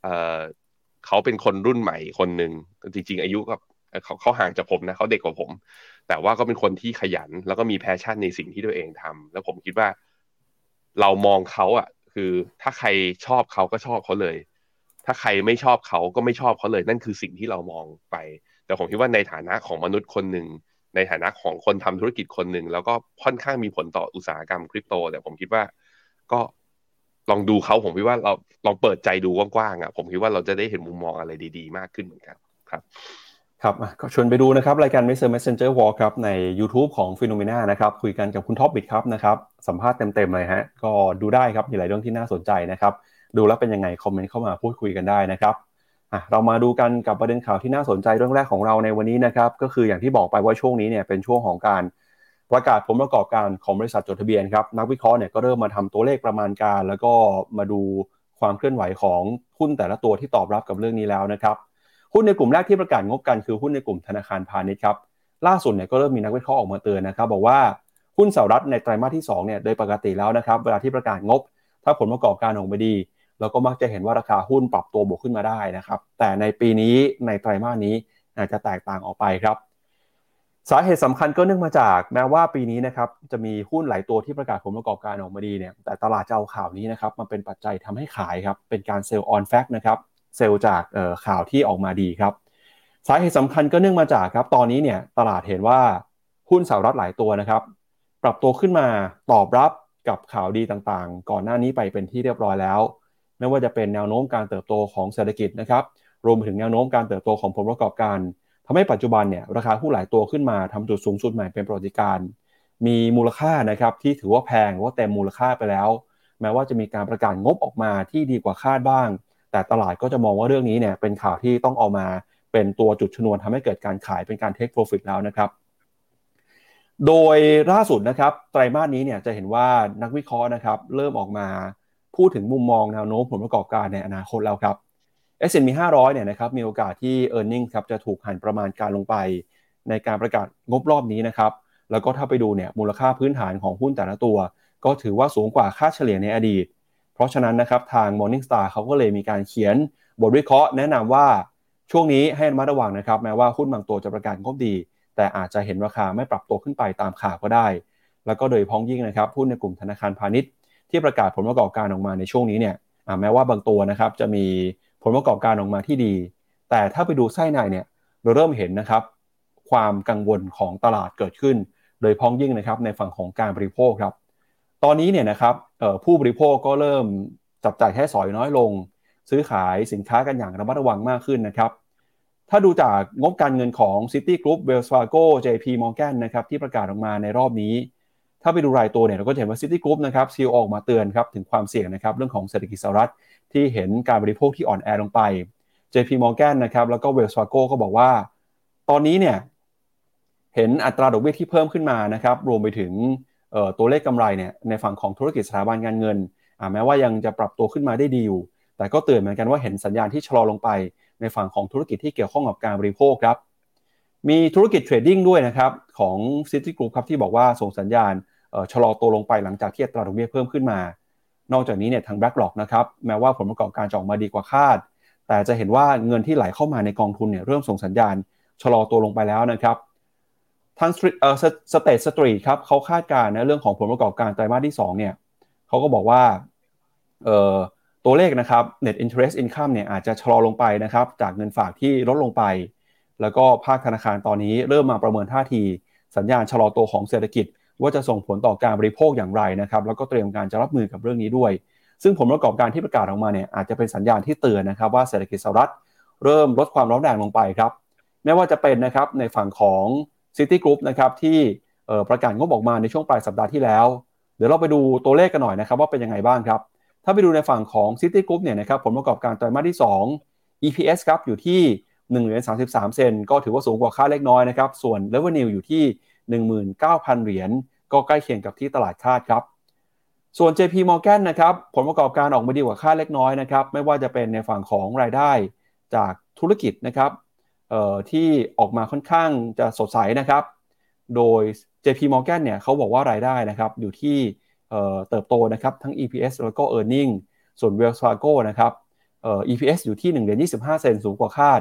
เออเขาเป็นคนรุ่นใหม่คนหนึ่งจริง ๆ อายุก็เขาเขาห่างจากผมนะเขาเด็กกว่าผม แต่ว่าก็เป็นคนที่ขยัน แล้วก็มีแพชชั่นในสิ่งที่ตัวเองทำแล้วผมคิดว่า เรามองเขาอะ คือถ้าใครชอบเขาก็ชอบเขาเลย ถ้าใครไม่ชอบเขาก็ไม่ชอบเขาเลย นั่นคือสิ่งที่เรามองไป แต่ผมคิดว่าในฐานะของมนุษย์คนหนึ่งในฐานะของคนทำธุรกิจคนหนึ่งแล้วก็ค่อนข้างมีผลต่ออุตสาหกรรมคริปโต แต่ผมคิดว่าก็ลองดูเขาผมคิดว่าเราลองเปิดใจดูกว้างๆอะผมคิดว่าเราจะได้เห็นมุมมองอะไรดีๆ มากขึ้นเหมือนกันครับ
ครับก็ชวนไปดูนะครับ รายการ Mr. Messenger Walk ครับ ใน YouTube ของ p h e n o m e n a นะครับคุยกันกับคุณท็อปบิดครับนะครับสัมภาษณ์เต็มๆเลยฮะก็ดูได้ครับมีหลายเรื่องที่น่าสนใจนะครับ ดูแล้วเป็นยังไงคอมเมนต์เข้ามาพูดคุยกันได้นะครับ เรามาดูกันกับประเด็นข่าวที่น่าสนใจเรื่องแรกของเราในวันนี้นะครับก็คืออย่างที่บอกไปว่าช่วงนี้เนี่ยเป็นช่วงของการประกาศผลประกอบการของบริษัทจดทะเบียนครับนักวิเคราะห์เนี่ยก็เริ่มมาทำตัวเลขประมาณการ แล้วก็มาดูความเคลื่อนไหวของหุ้นแต่ละตัวที่ตอบรับกับเรื่องนี้แล้วนะครับหุ้นในกลุ่มแรกที่ประกาศงบกันคือหุ้นในกลุ่มธนาคารพาณิชย์ครับล่าสุดเนี่ยก็เริ่มมีนักวิเคราะห์ออกมาเตือนนะครับบอกว่าหุ้นสหรัฐในไตรมาสที่2เนี่ยโดยปกติแล้วนะครับเวลาที่ประกาศงบ ถ้าผลประกอบการออกมาดี เราก็มักจะเห็นว่าราคาหุ้นปรับตัวบวกขึ้นมาได้นะครับ แต่ในปีนี้ในไตรมาสนี้อาจจะแตกต่างออกไปครับ สาเหตุสำคัญก็เนื่องมาจากแม้ว่าปีนี้นะครับจะมีหุ้นหลายตัวที่ประกาศผลประกอบการออกมาดีเนี่ยแต่ตลาดจะเอาข่าวนี้นะครับมาเป็นปัจจัยทำให้ขายครับเป็นการ sell on fact นะครับ sell จากข่าวที่ออกมาดีครับ สาเหตุสำคัญก็เนื่องมาจากครับตอนนี้เนี่ยตลาดเห็นว่าหุ้นสหรัฐหลายตัวนะครับปรับตัวขึ้นมาตอบรับกับข่าวดีต่างๆ ก่อนหน้านี้ไปเป็นที่เรียบร้อยแล้ว ไม่ว่าจะเป็นแนวโน้มการเติบโตของเศรษฐกิจนะครับรวมไปถึงแนวโน้มการเติบโตของผลประกอบการทำให้ปัจจุบันเนี่ยราคาหุ้นหลายตัวขึ้นมาทำจุดสูงสุดใหม่เป็นประวัติการ มีมูลค่านะครับที่ถือว่าแพงหรือว่าเต็มมูลค่าไปแล้ว แม้ว่าจะมีการประกาศงบออกมาที่ดีกว่าคาดบ้าง แต่ตลาดก็จะมองว่าเรื่องนี้เนี่ยเป็นข่าวที่ต้องเอามาเป็นตัวจุดชนวนทำให้เกิดการขายเป็นการ take profit แล้วนะครับ โดยล่าสุดนะครับไตรมาสนี้เนี่ยจะเห็นว่านักวิเคราะห์นะครับเริ่มออกมา พูดถึงมุมมองแนวโน้มผลประกอบการในอนาคตแล้วครับ S&P 500เนี่ยนะครับมีโอกาสที่ e a r n i n g ครับจะถูกหันประมาณการลงไป ในการประกาศงบรอบนี้นะครับ แล้วก็ถ้าไปดูเนี่ยมูลค่าพื้นฐานของหุ้นแต่ละตัว ก็ถือว่าสูงกว่าค่าเฉลี่ยในอดีต เพราะฉะนั้นนะครับทาง Morningstar เขาก็เลยมีการเขียนบทวิเคราะห์แนะนำว่าช่วงนี้ให้ระมัดระวังนะครับแม้ว่าหุ้นบางตัวจะประกาศงบดี แต่อาจจะเห็นราคาไม่ปรับตัวขึ้นไปตามข่าวก็ได้ แล้วก็โดยพ้องยิ่งนะครับหุ้นในกลุ่มธนาคารพาณิชย์ ที่ประกาศผลประกอบการออกมาในช่วงนี้เนี่ยแม้ว่าบางตัวนะครับจะมีผลประกอบการออกมาที่ดี แต่ถ้าไปดูไส้ในเนี่ยเราเริ่มเห็นนะครับความกังวลของตลาดเกิดขึ้น โดยพ้องยิ่งนะครับในฝั่งของการบริโภคครับ ตอนนี้เนี่ยนะครับผู้บริโภคก็เริ่มจับจ่ายแค่สอยน้อยลง ซื้อขายสินค้ากันอย่างระมัดระวังมากขึ้นนะครับ ถ้าดูจากงบการเงินของ City Group Wells Fargo JP Morgan นะครับที่ประกาศออกมาในรอบนี้ ถ้าไปดูรายตัวเนี่ยเราก็จะเห็นว่า City Group นะครับซีออกมาเตือนครับถึงความเสี่ยงนะครับเรื่องของเศรษฐกิจสหรัฐที่เห็นการบริโภคที่อ่อนแอลงไป JP Morgan นะครับแล้วก็ Wells Fargo ก็บอกว่า ตอนนี้เนี่ยเห็นอัตราดอกเบี้ยที่เพิ่มขึ้นมานะครับรวมไปถึงตัวเลขกำไรเนี่ยในฝั่งของธุรกิจสถาบันการเงิน แม้ว่ายังจะปรับตัวขึ้นมาได้ดีอยู่ แต่ก็เตือนเหมือนกันว่าเห็นสัญญาณที่ชะลอลงไป ในฝั่งของธุรกิจที่เกี่ยวข้องกับการบริโภคครับมีธุรกิจเทรดดิ้งด้วยนะครับของ City Group ครับที่บอกว่าส่งสัญญาณ ชะลอตัวลงไปหลังจากที่อัตราดอกเบี้ยเพิ่มขึ้นมา นอกจากนี้เนี่ยทาง BlackRock นะครับแม้ว่าผลประกอบการจะออกมาดีกว่าคาด แต่จะเห็นว่าเงินที่ไหลเข้ามาในกองทุนเนี่ยเริ่มส่งสัญญาณชะลอตัวลงไปแล้วนะครับทาง State Street ครับเขาคาดการณ์นะเรื่องของผลประกอบการไตรมาสที่2เนี่ยเขาก็บอกว่าตัวเลขนะครับ net interest income เนี่ยอาจจะชะลอลงไปนะครับ จากเงินฝากที่ลดลงไป แล้วก็ภาคธนาคารตอนนี้เริ่มมาประเมินท่าที สัญญาณชะลอตัวของเศรษฐกิจ ว่าจะส่งผลต่อการบริโภคอย่างไรนะครับแล้วก็เตรียมการจะรับมือกับเรื่องนี้ด้วย ซึ่งผลประกอบการที่ประกาศออกมาเนี่ยอาจจะเป็นสัญญาณที่เตือนนะครับว่าเศรษฐกิจสหรัฐเริ่มลดความร้อนแรงลงไปครับไม่ว่าจะเป็นนะครับในฝั่งของ City Group นะครับที่ประกาศงบออกมาในช่วงปลายสัปดาห์ที่แล้ว เดี๋ยวเราไปดูตัวเลขกันหน่อยนะครับว่าเป็นยังไงบ้างครับ ถ้าไปดูในฝั่งของ City Group เนี่ยนะครับผลประกอบการไตรมาสที่ 2 EPS ครับอยู่ที่1เหรียญ33 เซนก็ถือว่าสูงกว่าค่าเล็กน้อยนะครับส่วน Revenue อยู่ที่ 19,000 เหรียญ ก็ใกล้เคียงกับที่ตลาดคาดครับส่วน JP Morgan นะครับผลประกอบการออกมาดีกว่าคาดเล็กน้อยนะครับไม่ว่าจะเป็นในฝั่งของรายได้จากธุรกิจนะครับที่ออกมาค่อนข้างจะสดใสนะครับ โดย JP Morgan เนี่ยเขาบอกว่ารายได้นะครับอยู่ที่เติบโตนะครับทั้ง EPS แล้วก็ e a r n i n g ส่วน Wells Fargo นะครับ EPS อยู่ที่1เหรียญ25 เซนสูงกว่าคาด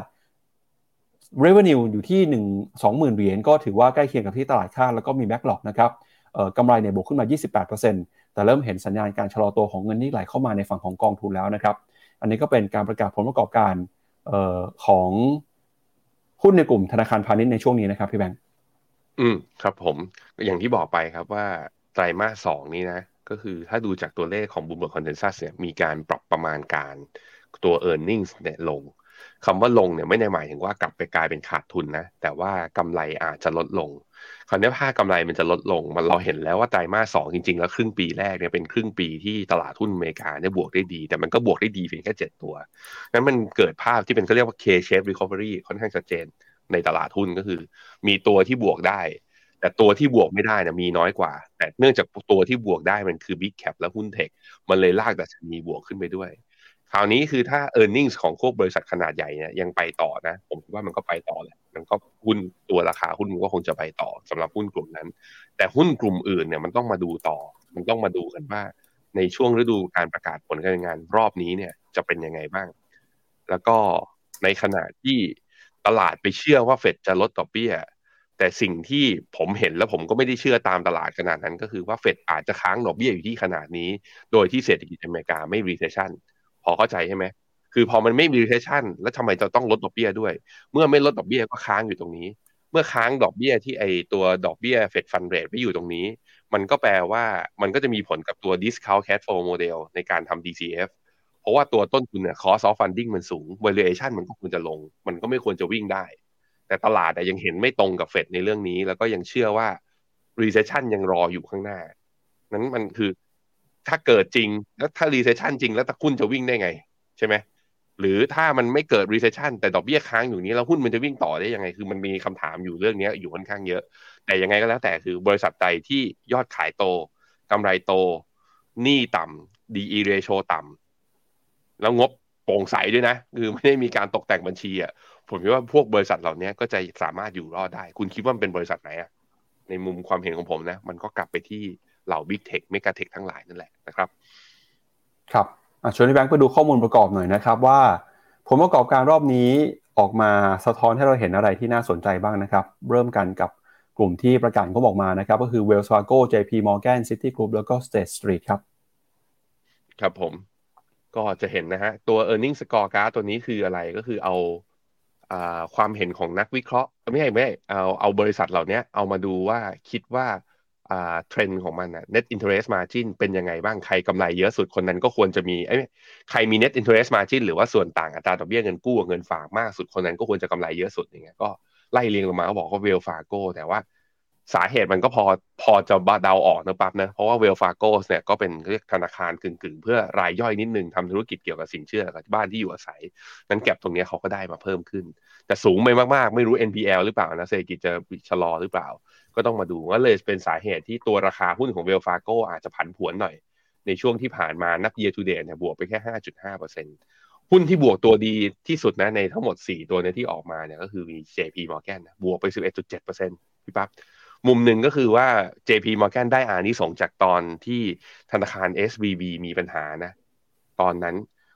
Revenue อยู่ที่ 1 20,000เหรียญก็ถือว่าใกล้เคียงกับที่ตลาดคาดแล้วก็มี Backlog นะครับ กำไรเนี่ยบวกขึ้นมา 28%แต่เริ่มเห็นสัญญาณการชะลอตัวของเงินที่ไหลเข้ามาในฝั่งของกองทุนแล้วนะครับ อันนี้ก็เป็นการประกาศผลประกอบการของหุ้นในกลุ่มธนาคารพาณิชย์ในช่วงนี้นะครับพี่แบงค์
อืมครับผมอย่างที่บอกไปครับว่าไตรมาสสองนี้นะก็คือถ้าดูจากตัวเลขของ Bloomberg consensus เนี่ยมีการปรับประมาณการตัว e a r n i n g เนี่ยลง คำว่าลงเนี่ยไม่ได้หมายถึงว่ากลับไปกลายเป็นขาดทุนนะ แต่ว่ากำไรอาจจะลดลงคราวนี้ภาคกำไรมันจะลดลง มันเราเห็นแล้วว่าไตรมาสสองจริง ๆ แล้วครึ่งปีแรกเนี่ยเป็นครึ่งปีที่ตลาดหุ้นอเมริกาเนี่ยบวกได้ดี แต่มันก็บวกได้ดีเพียงแค่เจ็ดตัวงั้นมันเกิดภาพที่เป็นเขาเรียกว่า K-shape recovery ค่อนข้างชัดเจนในตลาดหุ้นก็คือ มีตัวที่บวกได้ แต่ตัวที่บวกไม่ได้นะมีน้อยกว่า แต่เนื่องจากตัวที่บวกได้มันคือ Big Cap และหุ้นเทคมันเลยลากดัชนีบวกขึ้นไปด้วย คราวนี้คือถ้า e a r n i n g ของพวกบริษัทขนาดใหญ่เนี่ยยังไปต่อนะ ผมคิดว่ามันก็ไปต่อแหละมันก็หุ้นตัวราคาหุ้นมันก็คงจะไปต่อสำหรับหุ้นกลุ่มนั้น แต่หุ้นกลุ่มอื่นเนี่ยมันต้องมาดูต่อ มันต้องมาดูกันว่า ในช่วงฤดูการประกาศผลการงานรอบนี้เนี่ยจะเป็นยังไงบ้าง แล้วก็ในขณะที่ตลาดไปเชื่อว่าเฟดจะลดดอกเบี้ย แต่สิ่งที่ผมเห็นแล้วผมก็ไม่ได้เชื่อตามตลาดขนาดนั้น ก็คือว่าเฟดอาจจะค้างดอกเบี้ยอยู่ที่ขนาดนี้ โดยที่เศรษฐกิจอเมริกาไม่ recession พอเข้าใจใช่ไหมคือพอมันไม่ recession แล้วทำไมจะต้องลดดอกเบี้ยด้วย เมื่อไม่ลดดอกเบี้ยก็ค้างอยู่ตรงนี้ เมื่อค้างดอกเบี้ยที่ไอตัวดอกเบี้ย Fed fund rate ไว้อยู่ตรงนี้ มันก็แปลว่ามันก็จะมีผลกับตัว discount cash flow model ในการทำ DCF เพราะว่าตัวต้นทุนเนี่ย cost of funding มันสูง valuation มันก็ควรจะลง มันก็ไม่ควรจะวิ่งได้ แต่ตลาดยังเห็นไม่ตรงกับเฟดในเรื่องนี้ แล้วก็ยังเชื่อว่า recession ยังรออยู่ข้างหน้า นั้นมันคือ ถ้าเกิดจริง แล้วถ้า recession จริงแล้วตะคุณจะวิ่งได้ไง ใช่ไหมหรือถ้ามันไม่เกิด recession แต่ดอกเบี้ยค้างอยู่นี้แล้วหุ้นมันจะวิ่งต่อได้ยังไง คือมันมีคำถามอยู่เรื่องนี้อยู่ค่อนข้างเยอะ แต่ยังไงก็แล้วแต่คือบริษัทใดที่ยอดขายโตกำไรโตหนี้ต่ำ DE ratio ต่ำแล้วงบโปร่งใสด้วยนะ คือไม่ได้มีการตกแต่งบัญชีอะผมคิดว่าพวกบริษัทเหล่านี้ก็จะสามารถอยู่รอดได้ คุณคิดว่ามันเป็นบริษัทไหนอะในมุมความเห็นของผมนะ มันก็กลับไปที่ เหล่าบิ๊กเทคเมกะเทคทั้งหลายนั่นแหละนะครับ
ครับชวนพี่แบงค์ไปดูข้อมูลประกอบหน่อยนะครับว่าผลประกอบการรอบนี้ออกมาสะท้อนให้เราเห็นอะไรที่น่าสนใจบ้างนะครับ เริ่มกันกับกลุ่มที่ประกาศก็บอกมานะครับ ก็คือ Wells Fargo JP Morgan Citigroup แล้วก็ State Street ครับ
ครับผมก็จะเห็นนะฮะ ตัว e a r n i n g scorecard ตัวนี้คืออะไรก็คือเอาความเห็นของนักวิเคราะห์ ไม่ใช่ไม่เอาเอาบริษัทเหล่านี้เอามาดูว่าคิดว่า เทรนด์ของมันนะ net interest margin เป็นยังไงบ้างใครกำไรเยอะสุดคนนั้นก็ควรจะมีไอ้ใครมี net interest margin หรือว่าส่วนต่างอัตราดอกเบี้ยเงินกู้กับเงินฝากมากสุดคนนั้นก็ควรจะกำไรเยอะสุดอย่างเงี้ยก็ไล่เรียงลงมาเขาบอกว่าเวลฟาโกแต่ว่า สาเหตุมันก็พอพอจะบาเดาออกนะปั๊บนะเพราะว่าเวลฟาโกสเนี่ยก็เป็นเรียกธนาคารกึ่งๆ เพื่อรายย่อยนิดนึงทำธุรกิจเกี่ยวกับสินเชื่อกับบ้านที่อยู่อาศัย นั้นแก็บตรงนี้เขาก็ได้มาเพิ่มขึ้น แต่สูงไปมากๆ ไม่รู้ NPL หรือเปล่านะเศรษฐกิจจะชะลอหรือเปล่า ก็ต้องมาดูว่าเลยเป็นสาเหตุที่ตัวราคาหุ้นของเวลฟาโกอาจจะผันผวนหน่อย ในช่วงที่ผ่านมานับ year to date เนี่ยบวกไปแค่ 5.5%หุ้นที่บวกตัวดีที่สุดนะในทั้งหมด 4 ตัวนี้ที่ออกมาเนี่ยก็คือมี JP Morgan บวกไป 11.7%พี่ปั๊บ มุมหนึ่งก็คือว่า JP Morgan ได้อานิสงจากตอนที่ธนาคาร SVB มีปัญหานะ ตอนนั้น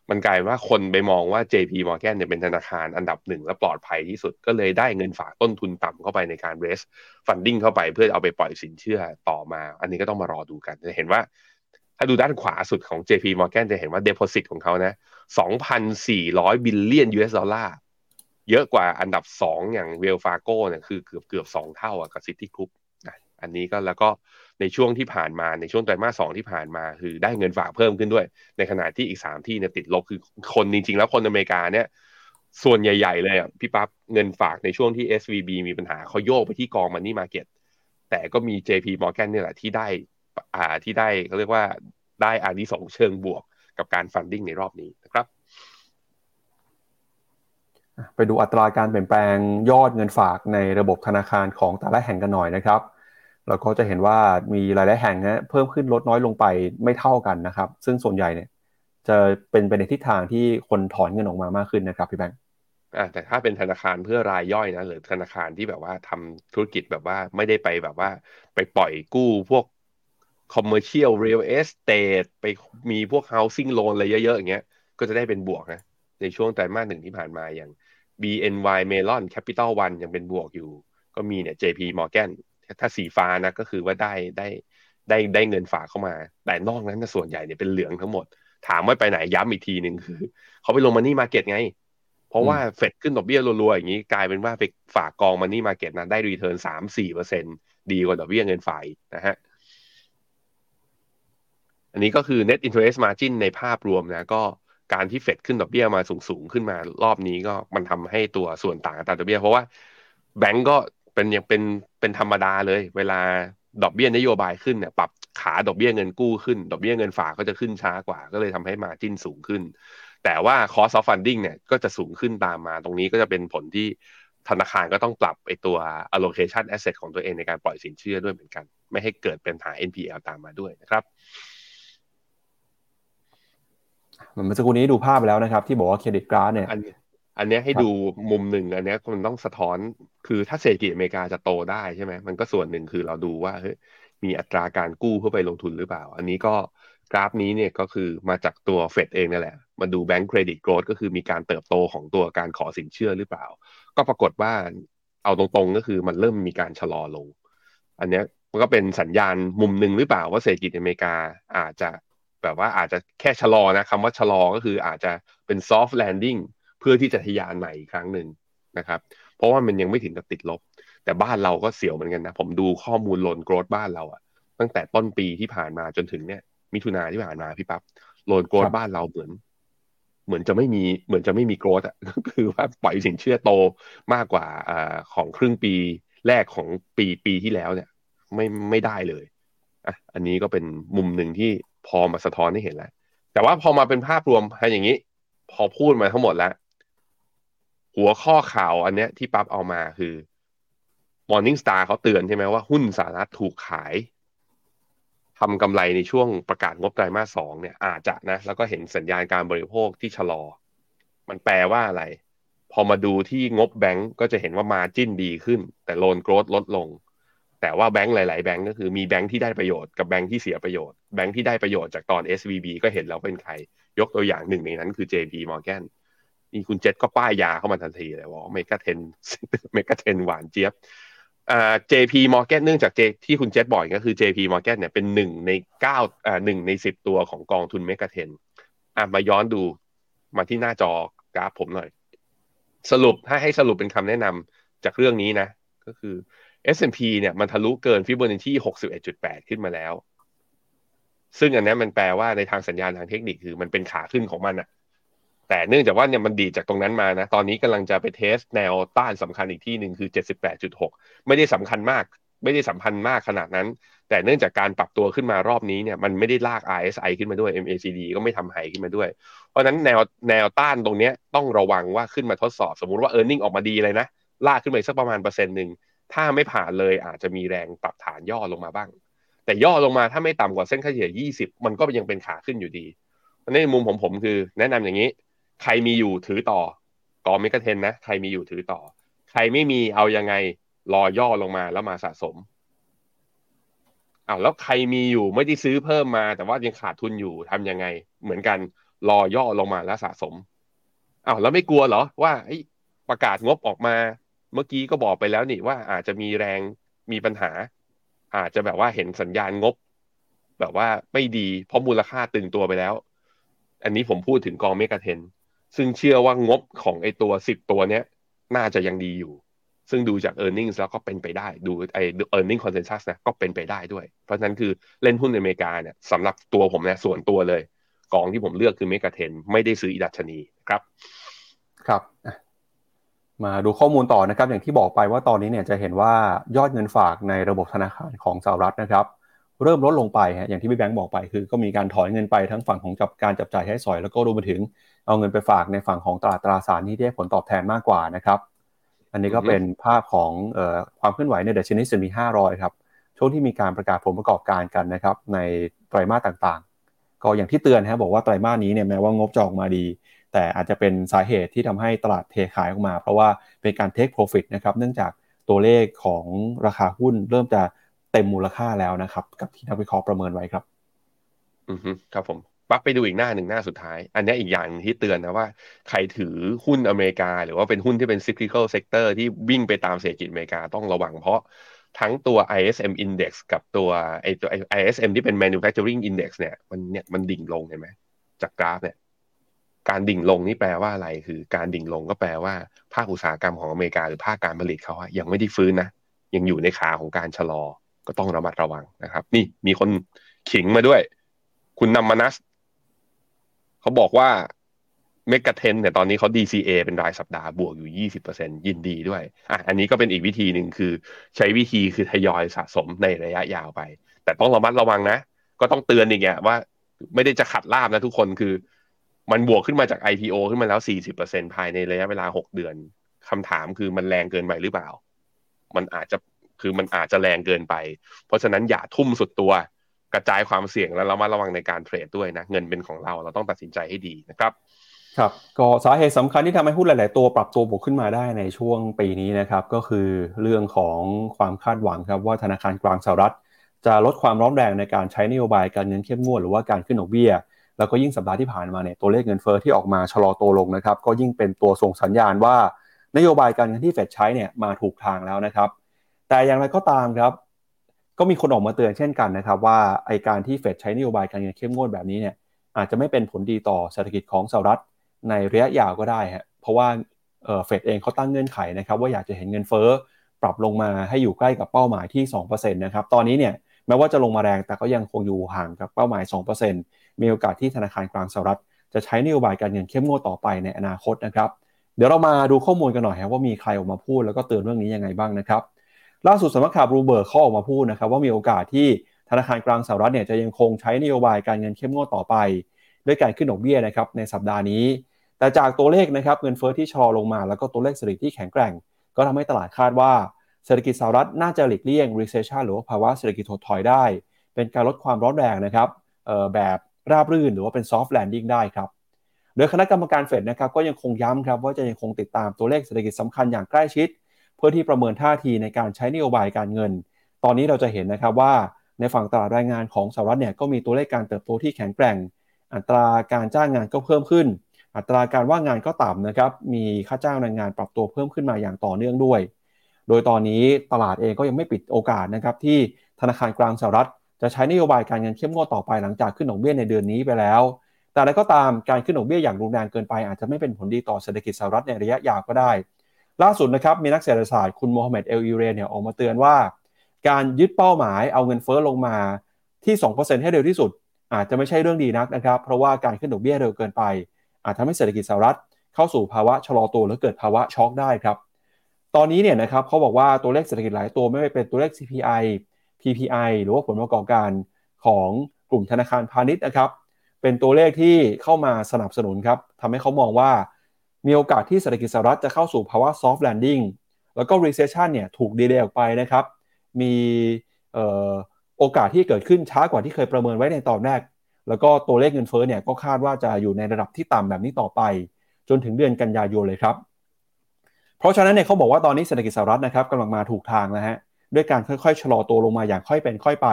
มันกลายว่าคนไปมองว่า JP Morgan เนี่ยเป็นธนาคารอันดับหนึ่งและปลอดภัยที่สุด ก็เลยได้เงินฝากต้นทุนต่ำเข้าไปในการ raise funding เข้าไปเพื่อเอาไปปล่อยสินเชื่อต่อมา อันนี้ก็ต้องมารอดูกันจะเห็นว่า ถ้าดูด้านขวาสุดของ JP Morgan จะเห็นว่า deposit ของเขานะ2,400 billion US dollar เยอะกว่าอันดับ 2 อย่าง Wells Fargo เนี่ยคือเกือบเกือบสองเท่ากับ Citigroup อันนี้ก็แล้วก็ในช่วงที่ผ่านมาในช่วงไตรมาสสองที่ผ่านมา คือได้เงินฝากเพิ่มขึ้นด้วย ในขณะที่อีกสามที่เนี่ยติดลบคือคนจริงๆแล้วคนอเมริกาเนี่ยส่วนใหญ่ๆเลยอะพี่ปั๊บเงินฝากในช่วงที่ SVB มีปัญหาเขาโยกไปที่กอง money market แต่ก็มี JP Morgan เนี่ยแหละที่ได้อ่าที่ได้เขาเรียกว่าได้อานิสงเชิงบวกกับการฟันดิ้งในรอบนี้นะครับ
ไปดูอัตราการเปลี่ยนแปลงยอดเงินฝากในระบบธนาคารของแต่ละแห่งกันหน่อยนะครับเราก็จะเห็นว่ามีหลาย ๆ แห่งนะเพิ่มขึ้นลดน้อยลงไปไม่เท่ากันนะครับ ซึ่งส่วนใหญ่เนี่ย จะเป็นไปในทิศทางที่คนถอนเงินออกมามากขึ้นนะครับพี่แบงค์
แต่ถ้าเป็นธนาคารเพื่อรายย่อยนะหรือธนาคารที่แบบว่าทำธุรกิจแบบว่าไม่ได้ไปแบบว่า ไปปล่อยกู้พวก commercial real estate ไปมีพวก housing loan อะไรเยอะ ๆ อย่างเงี้ยก็จะได้เป็นบวกนะในช่วงไตรมาสหนึ่งที่ผ่านมาอย่าง BNY Melon Capital One ยังเป็นบวกอยู่ ก็มีเนี่ย JP Morgan ถ้าสีฟ้านะก็คือว่าได้ได้ได้ได้เงินฝากเข้ามา แต่นอกนั้นนะส่วนใหญ่เนี่ยเป็นเหลืองทั้งหมด ถามว่าไปไหนย้ำอีกทีหนึ่งคือเขาไปลงมันนี่มาเก็ตไง เพราะว่าเฟดขึ้นดอกเบี้ยรัวๆ อย่างนี้กลายเป็นว่าไปฝากกองมันนี่มาเก็ตนะได้รีเทิร์นสามสี่เปอร์เซ็นดีกว่าดอกเบี้ยเงินฝายนะฮะอันนี้ก็คือ net interest margin ในภาพรวมนะก็ การที่เฟดขึ้นดอกเบี้ยมาสูงๆขึ้นมารอบนี้ก็มันทำให้ตัวส่วนต่างอัตราดอกเบี้ย เพราะว่าแบงก์ก็เป็นยังเป็นเป็นธรรมดาเลย เวลาดอกเบี้ยนโยบายขึ้นเนี่ยปรับขาดอกเบี้ยเงินกู้ขึ้น ดอกเบี้ยเงินฝากก็จะขึ้นช้ากว่า ก็เลยทำให้มาจิ้นสูงขึ้น แต่ว่า cost of funding เนี่ยก็จะสูงขึ้นตามมา ตรงนี้ก็จะเป็นผลที่ธนาคารก็ต้องปรับไอตัว allocation asset ของตัวเองในการปล่อยสินเชื่อด้วยเหมือนกัน ไม่ให้เกิดเป็นหา NPL ตามมาด้วยนะครับ
เมื่อสักครู่นี้ดูภาพไปแล้วนะครับ ที่บอกว่าเครดิตการ์ดเนี่ย
อันนี้ให้ดูมุมหนึ่งอันนี้มันต้องสะท้อนคือถ้าเศรษฐกิจอเมริกาจะโตได้ใช่ไหมมันก็ส่วนหนึ่งคือเราดูว่าเฮ้ยมีอัตราการกู้เพื่อไปลงทุนหรือเปล่า อันนี้ก็กราฟนี้เนี่ยก็คือมาจากตัวเฟดเองนั่นแหละ มาดู bank credit growth ก็คือมีการเติบโตของตัวการขอสินเชื่อหรือเปล่า ก็ปรากฏว่าเอาตรงๆก็คือมันเริ่มมีการชะลอลง อันนี้มันก็เป็นสัญญาณมุมหนึ่งหรือเปล่าว่าเศรษฐกิจอเมริกาอาจจะ แบบว่าอาจจะแค่ชะลอนะคำว่าชะลอก็คืออาจจะเป็น soft landing เพื่อที่จะทะยานใหม่อีกครั้งหนึ่งนะครับ เพราะว่ามันยังไม่ถึงกับติดลบ แต่บ้านเราก็เสียวเหมือนกันนะ ผมดูข้อมูล loan growth บ้านเราอะตั้งแต่ต้นปีที่ผ่านมาจนถึงเนี่ย มิถุนาที่ผ่านมาพี่ปับ๊บโลนโกรดบ้านเราเหมือน เหมือนจะไม่มีเหมือนจะไม่มีโกรดอะก็คือว่าปล่อยสินเชื่อโตมากกว่าอของครึ่งปีแรกของปีปีที่แล้วเนี่ย ไม่ไม่ได้เลยอะอันนี้ก็เป็นมุมหนึ่งที่ พอมาสะท้อนให้เห็นแล้ว แต่ว่าพอมาเป็นภาพรวมให้อย่างนี้ พอพูดมาทั้งหมดแล้ว หัวข้อข่าวอันเนี้ยที่ปั๊บเอามาคือ Morning Star เขาเตือนใช่ไหมว่าหุ้นสหรัฐถูกขายทำกำไรในช่วงประกาศงบไตรมาสสองเนี่ยอาจจะนะ แล้วก็เห็นสัญญาณการบริโภคที่ชะลอ มันแปลว่าอะไร พอมาดูที่งบแบงก์ก็จะเห็นว่ามาจิ้นดีขึ้น แต่โลนโกรดลดลง แต่ว่าแบงก์หลาย ๆ แบงก์ก็คือมีแบงก์ที่ได้ประโยชน์กับแบงก์ที่เสียประโยชน์ แบงก์ที่ได้ประโยชน์จากตอน SVB ก็เห็นแล้วเป็นใคร ยกตัวอย่างหนึ่งในนั้นคือ JP Morgan นี่คุณเจษก็ป้ายยาเข้ามาทันทีเลยว่า Mega Ten Mega Ten หวานเจี๊ยบอ่า JP Morgan เนื่องจาก J ที่คุณเจษบอกก็คือ JP Morgan เนี่ยเป็นหนึ่งในเก้าอ่าหนึ่งในสิบตัวของกองทุน Mega Ten อะมาย้อนดูมาที่หน้าจอกราฟผมหน่อย สรุปถ้าให้สรุปเป็นคำแนะนำจากเรื่องนี้นะ ก็คือ S&P เนี่ยมันทะลุเกินฟิโบนัชชี61.8 ขึ้นมาแล้ว ซึ่งอันนี้มันแปลว่าในทางสัญญาณทางเทคนิคคือมันเป็นขาขึ้นของมันอะแต่เนื่องจากว่าเนี่ยมันดีจากตรงนั้นมานะ ตอนนี้กำลังจะไปเทสแนวต้านสำคัญอีกที่หนึ่งคือ 78.6 ไม่ได้สำคัญมาก ไม่ได้สัมพันธ์มากขนาดนั้น แต่เนื่องจากการปรับตัวขึ้นมารอบนี้เนี่ยมันไม่ได้ลาก RSI ขึ้นมาด้วย MACD ก็ไม่ทำไฮขึ้นมาด้วย เพราะฉะนั้นแนวแนวต้านตรงนี้ต้องระวังว่าขึ้นมาทดสอบ สมมุติว่า e a r n i n g ออกมาดีเลยนะลากขึ้นไปสักประมาณเปอร์เซ็นต์หนึ่ง ถ้าไม่ผ่านเลยอาจจะมีแรงปรับฐานย่อลงมาบ้าง แต่ย่อลงมาถ้าไม่ต่ำกว่าเส้นค่าเฉลี่ย 20 มันก็ยังเป็นขาขึ้นอยู่ดีในมุมของผมคือ แนะนำอย่างนี้ ใครมีอยู่ถือต่อกองเมกะเทนนะใครมีอยู่ถือต่อ ใครไม่มีเอายังไงรอย่อลงมาแล้วมาสะสมอ้าวแล้วใครมีอยู่ไม่ได้ซื้อเพิ่มมา แต่ว่ายังขาดทุนอยู่ทำยังไง เหมือนกันรอย่อลงมาแล้วสะสมอ้าวแล้วไม่กลัวเหรอว่าประกาศงบออกมา เมื่อกี้ก็บอกไปแล้วนี่ว่าอาจจะมีแรงมีปัญหา อาจจะแบบว่าเห็นสัญญาณงบ แบบว่าไม่ดีเพราะมูลค่าตึงตัวไปแล้ว อันนี้ผมพูดถึงกองเมกะเทน ซึ่งเชื่อว่างบของไอตัวสิบตัวเนี้ย น่าจะยังดีอยู่ ซึ่งดูจาก e a r n i n g แล้วก็เป็นไปได้ดูไอ e a r n i n g consensus นะก็เป็นไปได้ด้วย เพราะฉะนั้นคือเล่นหุ้นในอเมริกาเนี่ยสำหรับตัวผมเนี่ยส่วนตัวเลยกองที่ผมเลือกคือเมกะเทนไม่ได้ซื้ออิดัชนีครับ
ครับ มาดูข้อมูลต่อนะครับ อย่างที่บอกไปว่าตอนนี้เนี่ยจะเห็นว่ายอดเงินฝากในระบบธนาคารของสหรัฐนะครับ เริ่มลดลงไปฮะอย่างที่พี่แบงค์บอกไป คือก็มีการถอนเงินไปทั้งฝั่งของจับการจับจ่ายใช้สอย แล้วก็รวมไปถึงเอาเงินไปฝากในฝั่งของตลาดตราสารที่ได้ผลตอบแทนมากกว่านะครับ อันนี้ก็เป็นภาพของออความเคลื่อนไหวในเดชนิสมี500 ครับช่วงที่มีการประกาศผลประกอบการกันนะครับในไตรมาสต่างๆ ก็อย่างที่เตือนนะบอกว่าไตรมาสนี้เนี่ยแม้ว่างบจะออกมาดี แต่อาจจะเป็นสาเหตุที่ทำให้ตลาดเทขายออกมา เพราะว่าเป็นการเทคโปรฟิตนะครับ เนื่องจากตัวเลขของราคาหุ้นเริ่มจะเต็มมูลค่าแล้วนะครับ กับที่นักวิเคราะห์ประเมินไว้ครับ
อือฮึครับผมปั๊บไปดูอีกหน้าหนึ่งหน้าสุดท้าย อันนี้อีกอย่างที่เตือนนะว่า ใครถือหุ้นอเมริกา หรือว่าเป็นหุ้นที่เป็น cyclical sector ที่วิ่งไปตามเศรษฐกิจอเมริกาต้องระวังเพราะทั้งตัว ISM index กับตัวไอตัว ISM ที่เป็น manufacturing index เนี่ยมันเนี่ยมันดิ่งลงเห็นไหมจากกราฟเนี่ย การดิ่งลงนี่แปลว่าอะไร คือ การดิ่งลงก็แปลว่า ภาคอุตสาหกรรมของอเมริกาหรือภาคการผลิตเขาอะยังไม่ได้ฟื้นนะยังอยู่ในขาของการชะลอก็ต้องระมัดระวังนะครับ นี่มีคนขิงมาด้วย คุณนำมานัสเขาบอกว่าเมกะเทนเนี่ยตอนนี้เขา DCA เป็นรายสัปดาห์บวกอยู่ 20%ยินดีด้วยอะอันนี้ก็เป็นอีกวิธีหนึ่งคือ ใช้วิธีคือทยอยสะสมในระยะยาวไป แต่ต้องระมัดระวังนะ ก็ต้องเตือนอีกอย่างว่า ไม่ได้จะขัดลาบนะทุกคนคือ มันบวกขึ้นมาจาก IPO ขึ้นมาแล้ว 40%ภายในระยะเวลา 6 เดือนคำถามคือมันแรงเกินไปหรือเปล่า มันอาจจะคือมันอาจจะแรงเกินไป เพราะฉะนั้นอย่าทุ่มสุดตัวกระจายความเสี่ยงแล้วเรามาระวังในการเทรดด้วยนะ เงินเป็นของเราเราต้องตัดสินใจให้ดีนะครับ
ครับก็สาเหตุสำคัญที่ทำให้หุ้นหลาย ๆ ตัวปรับตัวบวกขึ้นมาได้ในช่วงปีนี้นะครับก็คือเรื่องของความคาดหวังครับว่าธนาคารกลางสหรัฐ จะลดความร้อนแรงในการใช้นโยบายการเงินเข้มงวดหรือว่าการขึ้นดอกเบี้ย แล้วก็ยิ่งสัปดาห์ที่ผ่านมาเนี่ยตัวเลขเงินเฟอ้อที่ออกมาชะลอตัวลงนะครับก็ยิ่งเป็นตัวส่งสัญญาณว่านโยบายการเงินที่เฟดใช้เนี่ยมาถูกทางแล้วนะครับ แต่อย่างไรก็ตามครับ ก็มีคนออกมาเตือนเช่นกันนะครับ ว่าไอการที่เฟดใช้นโยบายการเงินเข้มงวดแบบนี้เนี่ยอาจจะไม่เป็นผลดีต่อเศรษฐกิจของสหรัฐในระยะยาวก็ได้ฮะเพราะว่าเฟดเองเขาตั้งเงื่อนไขนะครับ ว่าอยากจะเห็นเงินเฟ้อปรับลงมาให้อยู่ใกล้กับเป้าหมายที่2%นะครับตอนนี้เนี่ยแม้ว่าจะลงมาแรงแต่ก็ยังคงอยู่ห่างกับเป้าหมาย 2% มีโอกาสที่ธนาคารกลางสหรัฐ จะใช้นโยบายการเงินเข้มงวดต่อไปในอนาคตนะครับ เดี๋ยวเรามาดูข้อมูลกันหน่อยครับว่ามีใครออกมาพูดแล้วก็เตือนเรื่องนี้ยังไงบ้างนะครับ ล่าสุดสำนักข่าวบลูเบิร์กเขาออกมาพูดนะครับว่ามีโอกาสที่ธนาคารกลางสหรัฐเนี่ยจะยังคงใช้นโยบายการเงินเข้มงวดต่อไป ด้วยการขึ้นดอกเบี้ยนะครับในสัปดาห์นี้ แต่จากตัวเลขนะครับเงินเฟอ้อที่ชะลอลงมา แล้วก็ตัวเลขเศรษฐกิจที่แข็งแกร่ง ก็ทำให้ตลาดคาดว่าเศรษฐกิจสหรัฐน่าจะหลีกเลี่ยง recession หรือว่าภาวะเศรษฐกิจถดถอยได้ เป็นการลดความร้อนแรงนะครับแบบ ราบรื่นหรือว่าเป็น soft landing ได้ครับโดยคณะกรรมการเฟดนะครับก็ยังคงย้ำครับว่าจะยังคงติดตามตัวเลขเศรษฐกิจสำคัญอย่างใกล้ชิด เพื่อที่ประเมินท่าทีในการใช้นโยบายการเงิน ตอนนี้เราจะเห็นนะครับว่าในฝั่งตลาดแรงงานของสหรัฐเนี่ยก็มีตัวเลขการเติบโตที่แข็งแกร่ง อัตราการจ้างงานก็เพิ่มขึ้น อัตราการว่างงานก็ต่ำนะครับมีค่าจ้างแรงงานปรับตัวเพิ่มขึ้นมาอย่างต่อเนื่องด้วย โดยตอนนี้ตลาดเองก็ยังไม่ปิดโอกาสนะครับที่ธนาคารกลางสหรัฐ จะใช้นโยบายการเงินเข้มงวดต่อไปหลังจากขึ้นดอกเบี้ยในเดือนนี้ไปแล้ว แต่อะไรก็ตามการขึ้นดอกเบี้ยอย่างรุนแรงเกินไป อาจจะไม่เป็นผลดีต่อเศรษฐกิจสหรัฐในระยะยาวก็ได้ ล่าสุดนะครับมีนักเศรษฐศาสตร์คุณโมฮัมเหม็ดเอลยูเรเนี่ยออกมาเตือนว่า การยึดเป้าหมายเอาเงินเฟ้อลงมาที่2%ให้เร็วที่สุด อาจจะไม่ใช่เรื่องดีนักนะครับ เพราะว่าการขึ้นดอกเบี้ยเร็วเกินไป อาจทำให้เศรษฐกิจสหรัฐเข้าสู่ภาวะชะลอตัวหรือเกิดภาวะช็อกได้ครับตอนนี้เนี่ยนะครับเขาบอกว่าตัวเลขเศรษฐกิจหลายตัวไม่ว่าเป็นตัวเลข CPI PPI หรือว่าผลประกอบการของกลุ่มธนาคารพาณิชย์นะครับ เป็นตัวเลขที่เข้ามาสนับสนุนครับทำให้เขามองว่า มีโอกาสที่เศรษฐกิจสหรัฐจะเข้าสู่ภาวะ soft landing แล้วก็ recession เนี่ยถูกดีเลย์ออกไปนะครับ มีโอกาสที่เกิดขึ้นช้ากว่าที่เคยประเมินไว้ในตอนแรก แล้วก็ตัวเลขเงินเฟ้อเนี่ยก็คาดว่าจะอยู่ในระดับที่ต่ำแบบนี้ต่อไป จนถึงเดือนกันยายนเลยครับ เพราะฉะนั้นเนี่ยเขาบอกว่าตอนนี้เศรษฐกิจสหรัฐนะครับกำลังมาถูกทางนะฮะ ด้วยการค่อยๆชะลอตัวลงมาอย่างค่อยเป็นค่อยไป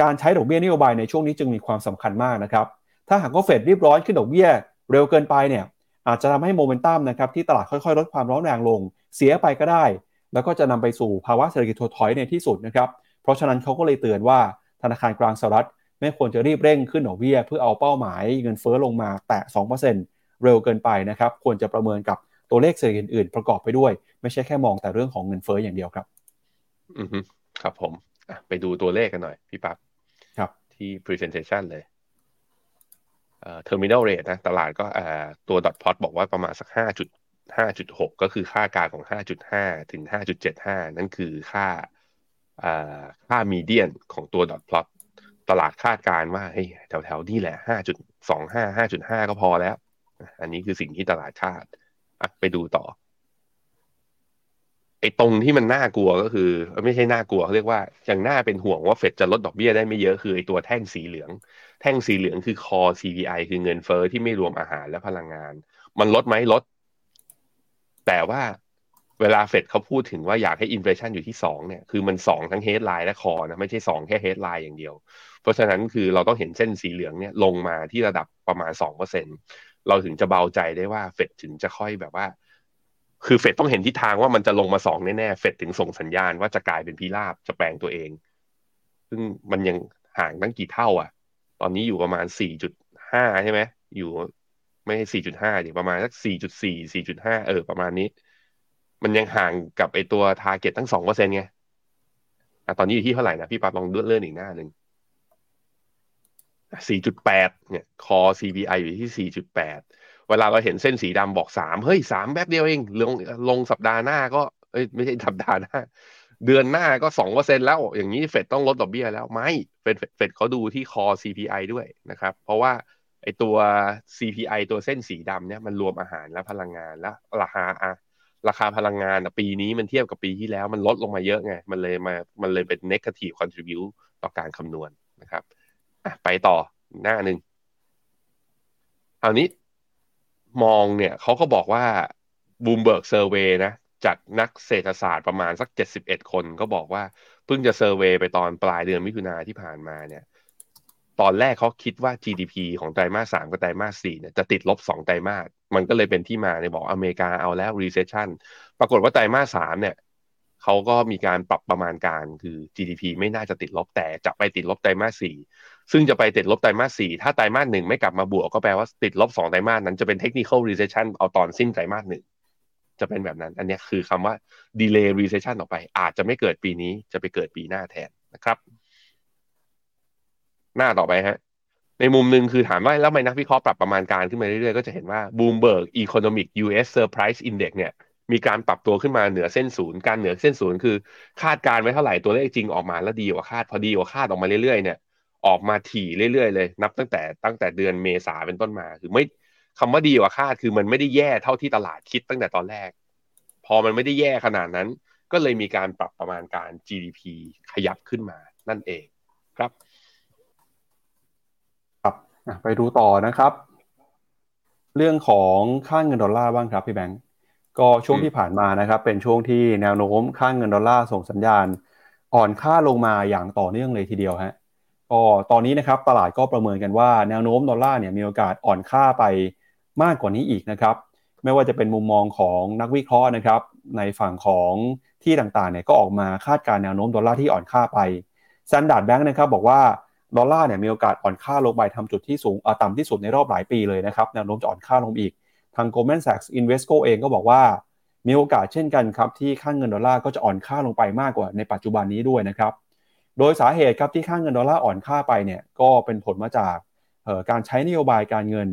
การใช้ดอกเบี้ยนโยบายในช่วงนี้จึงมีความสำคัญมากนะครับ ถ้าหากว่าเฟดรีบร้อนขึ้นดอกเบี้ยเร็วเกินไปเนี่ยอาจจะทำให้โมเมนตัมนะครับที่ตลาดค่อยๆ ลดความร้อนแรงลง เสียไปก็ได้ แล้วก็จะนำไปสู่ภาวะเศรษฐกิจถดถอยในที่สุดนะครับ เพราะฉะนั้นเขาก็เลยเตือนว่าธนาคารกลางสหรัฐไม่ควรจะรีบเร่งขึ้นดอกเบี้ย เพื่อเอาเป้าหมายเงินเฟ้อลงมาแตะ 2%เร็วเกินไปนะครับ ควรจะประเมินกับตัวเลขเศรษฐกิจอื่นประกอบไปด้วย ไม่ใช่แค่มองแต่เรื่องของเงินเฟ้ออย่างเดียวครับ
อือฮึครับผมไปดูตัวเลขกันหน่อย พี่ปับ๊บ
ครับ
ที่ presentation เลยเอ่อ terminal rate นะตลาดก็เอ่อตัว dot plot บอกว่าประมาณสักห้าจุดห้าจุดหกก็คือค่ากลางของห้าจุดห้าถึงห้าจุดเจ็ดห้านั่นคือค่าอ่าค่ามีเดียนของตัว dot plot ตลาดคาดการว่าเฮ้ยแถวๆนี่แหละห้าจุดสองห้าห้าจุดห้าก็พอแล้ว อันนี้คือสิ่งที่ตลาดคาดอะไปดูต่อ ไอ้ตรงที่มันน่ากลัวก็คือ ไม่ใช่น่ากลัวเขาเรียกว่าอย่างน่าเป็นห่วงว่าเฟดจะลดดอกเบี้ยได้ไม่เยอะคือไอ้ตัวแท่งสีเหลือง แท่งสีเหลืองคือคอ CPI คือเงินเฟ้อที่ไม่รวมอาหารและพลังงาน มันลดไหมลด แต่ว่าเวลาเฟดเขาพูดถึงว่าอยากให้ inflation อยู่ที่สองเนี่ยคือมันสองทั้ง headline และ core นะไม่ใช่สองแค่ headline อย่างเดียว เพราะฉะนั้นคือเราต้องเห็นเส้นสีเหลืองเนี่ยลงมาที่ระดับประมาณสองเปอร์เซ็นเราถึงจะเบาใจได้ว่าเฟดถึงจะค่อยแบบว่า คือเฟดต้องเห็นทิศทางว่ามันจะลงมาสองแน่ๆเฟดถึงส่งสัญญาณว่าจะกลายเป็นพิราบจะแปลงตัวเอง ซึ่งมันยังห่างตั้งกี่เท่า อะ ตอนนี้อยู่ประมาณสี่จุดห้าใช่ไหมอยู่ไม่ใช่สี่จุดห้าดิประมาณสักสี่จุดสี่สี่จุดห้าเออประมาณนี้ มันยังห่างกับไอตัวทาร์เก็ตทั้งสองเปอร์เซ็นไงอะตอนนี้อยู่ที่เท่าไหร่นะพี่ปั๊บลองเลื่อนเลื่อนอีกหน้าหนึ่งสี่จุดแปดเนี่ยคอ CPI อยู่ที่สี่จุดแปด เวลาเราเห็นเส้นสีดำบอกสามเฮ้ยสามแป๊บเดียวเองลงลงสัปดาห์หน้าก็เอ้ยไม่ใช่สัปดาห์หน้า เดือนหน้าก็สองเปอร์เซ็นแล้ว อย่างนี้เฟดต้องลดดอกเบี้ยแล้วไม่เฟดเฟดเขาดูที่คอ CPI ด้วยนะครับ เพราะว่าไอตัว CPI ตัวเส้นสีดำเนี่ยมันรวมอาหารและพลังงานและราคาอะราคาพลังงานปีนี้มันเทียบกับปีที่แล้วมันลดลงมาเยอะไง มันเลยมามันเลยเป็น negative contribute ต่อการคำนวณนะครับไปต่อหน้าหนึ่งคราวนี้ มองเนี่ยเขาก็บอกว่า Bloomberg survey นะจากนักเศรษฐศาสตร์ประมาณสักเจ็ดสิบเอ็ดคนก็บอกว่า เพิ่งจะ survey ไปตอนปลายเดือนมิถุนาที่ผ่านมาเนี่ย ตอนแรกเขาคิดว่า GDP ของไตรมาสสามกับไตรมาสสี่เนี่ยจะติดลบสองไตรมาสมันก็เลยเป็นที่มาในบอกอเมริกาเอาแล้ว recession ปรากฏว่าไตรมาสสามเนี่ยเขาก็มีการปรับประมาณการคือ GDP ไม่น่าจะติดลบแต่จะไปติดลบไตรมาสสี่ ซึ่งจะไปติดลบไตรมาสสี่ถ้าไตรมาสหนึ่งไม่กลับมาบวกก็แปลว่าติดลบสองไตรมาสนั้นจะเป็น technical recession เอาตอนสิ้นไตรมาสหนึ่งจะเป็นแบบนั้น อันนี้คือคำว่า delay recession ออกไป อาจจะไม่เกิดปีนี้จะไปเกิดปีหน้าแทนนะครับ หน้าต่อไปฮะ ในมุมหนึ่งคือถามว่าแล้วทำไมนักวิเคราะห์ปรับประมาณการขึ้นมาเรื่อยๆ ก็จะเห็นว่า Bloomberg Economic US Surprise Index เนี่ยมีการปรับตัวขึ้นมาเหนือเส้นศูนย์ การเหนือเส้นศูนย์คือ คาดการไว้เท่าไหร่ตัวเลขจริงออกมาแล้วดีกว่าคาดพอดีกว่าคาดออกมาเรื่อยๆเนี่ย ออกมาถี่เรื่อยๆเลย นับตั้งแต่ตั้งแต่เดือนเมษาเป็นต้นมา คือไม่คำว่าดีกว่าคาดคือมันไม่ได้แย่เท่าที่ตลาดคิดตั้งแต่ตอนแรก พอมันไม่ได้แย่ขนาดนั้น ก็เลยมีการปรับประมาณการ GDP ขยับขึ้นมานั่นเองครับ
ครับไปดูต่อนะครับ เรื่องของค่าเงินดอลลาร์บ้างครับพี่แบงก์ก็ช่วงที่ผ่านมานะครับ เป็นช่วงที่แนวโน้มค่าเงินดอลลาร์ส่งสัญญาณ อ่อนค่าลงมาอย่างต่อเนื่องเลยทีเดียวฮะ ก็ตอนนี้นะครับตลาดก็ประเมินกันว่าแนวโน้มดอลลาร์เนี่ยมีโอกาสอ่อนค่าไปมากกว่านี้อีกนะครับไม่ว่าจะเป็นมุมมองของนักวิเคราะห์นะครับ ในฝั่งของที่ต่างๆเนี่ยก็ออกมาคาดการแนวโน้มดอลลาร์ที่อ่อนค่าไป Standard Bank นะครับบอกว่าดอลลาร์เนี่ยมีโอกาสอ่อนค่าลงไปทำจุดที่สูงต่ำที่สุดในรอบหลายปีเลยนะครับแนวโน้มจะอ่อนค่าลงอีก ทาง Goldman Sachs Invesco เองก็บอกว่า มีโอกาสเช่นกันครับที่ค่าเงินดอลลาร์ก็จะอ่อนค่าลงไปมากกว่าในปัจจุบันนี้ด้วยนะครับ โดยสาเหตุครับที่ค่าเงินดอลลาร์อ่อนค่าไปเนี่ยก็เป็นผลมาจากการใช้นโยบายการเงิน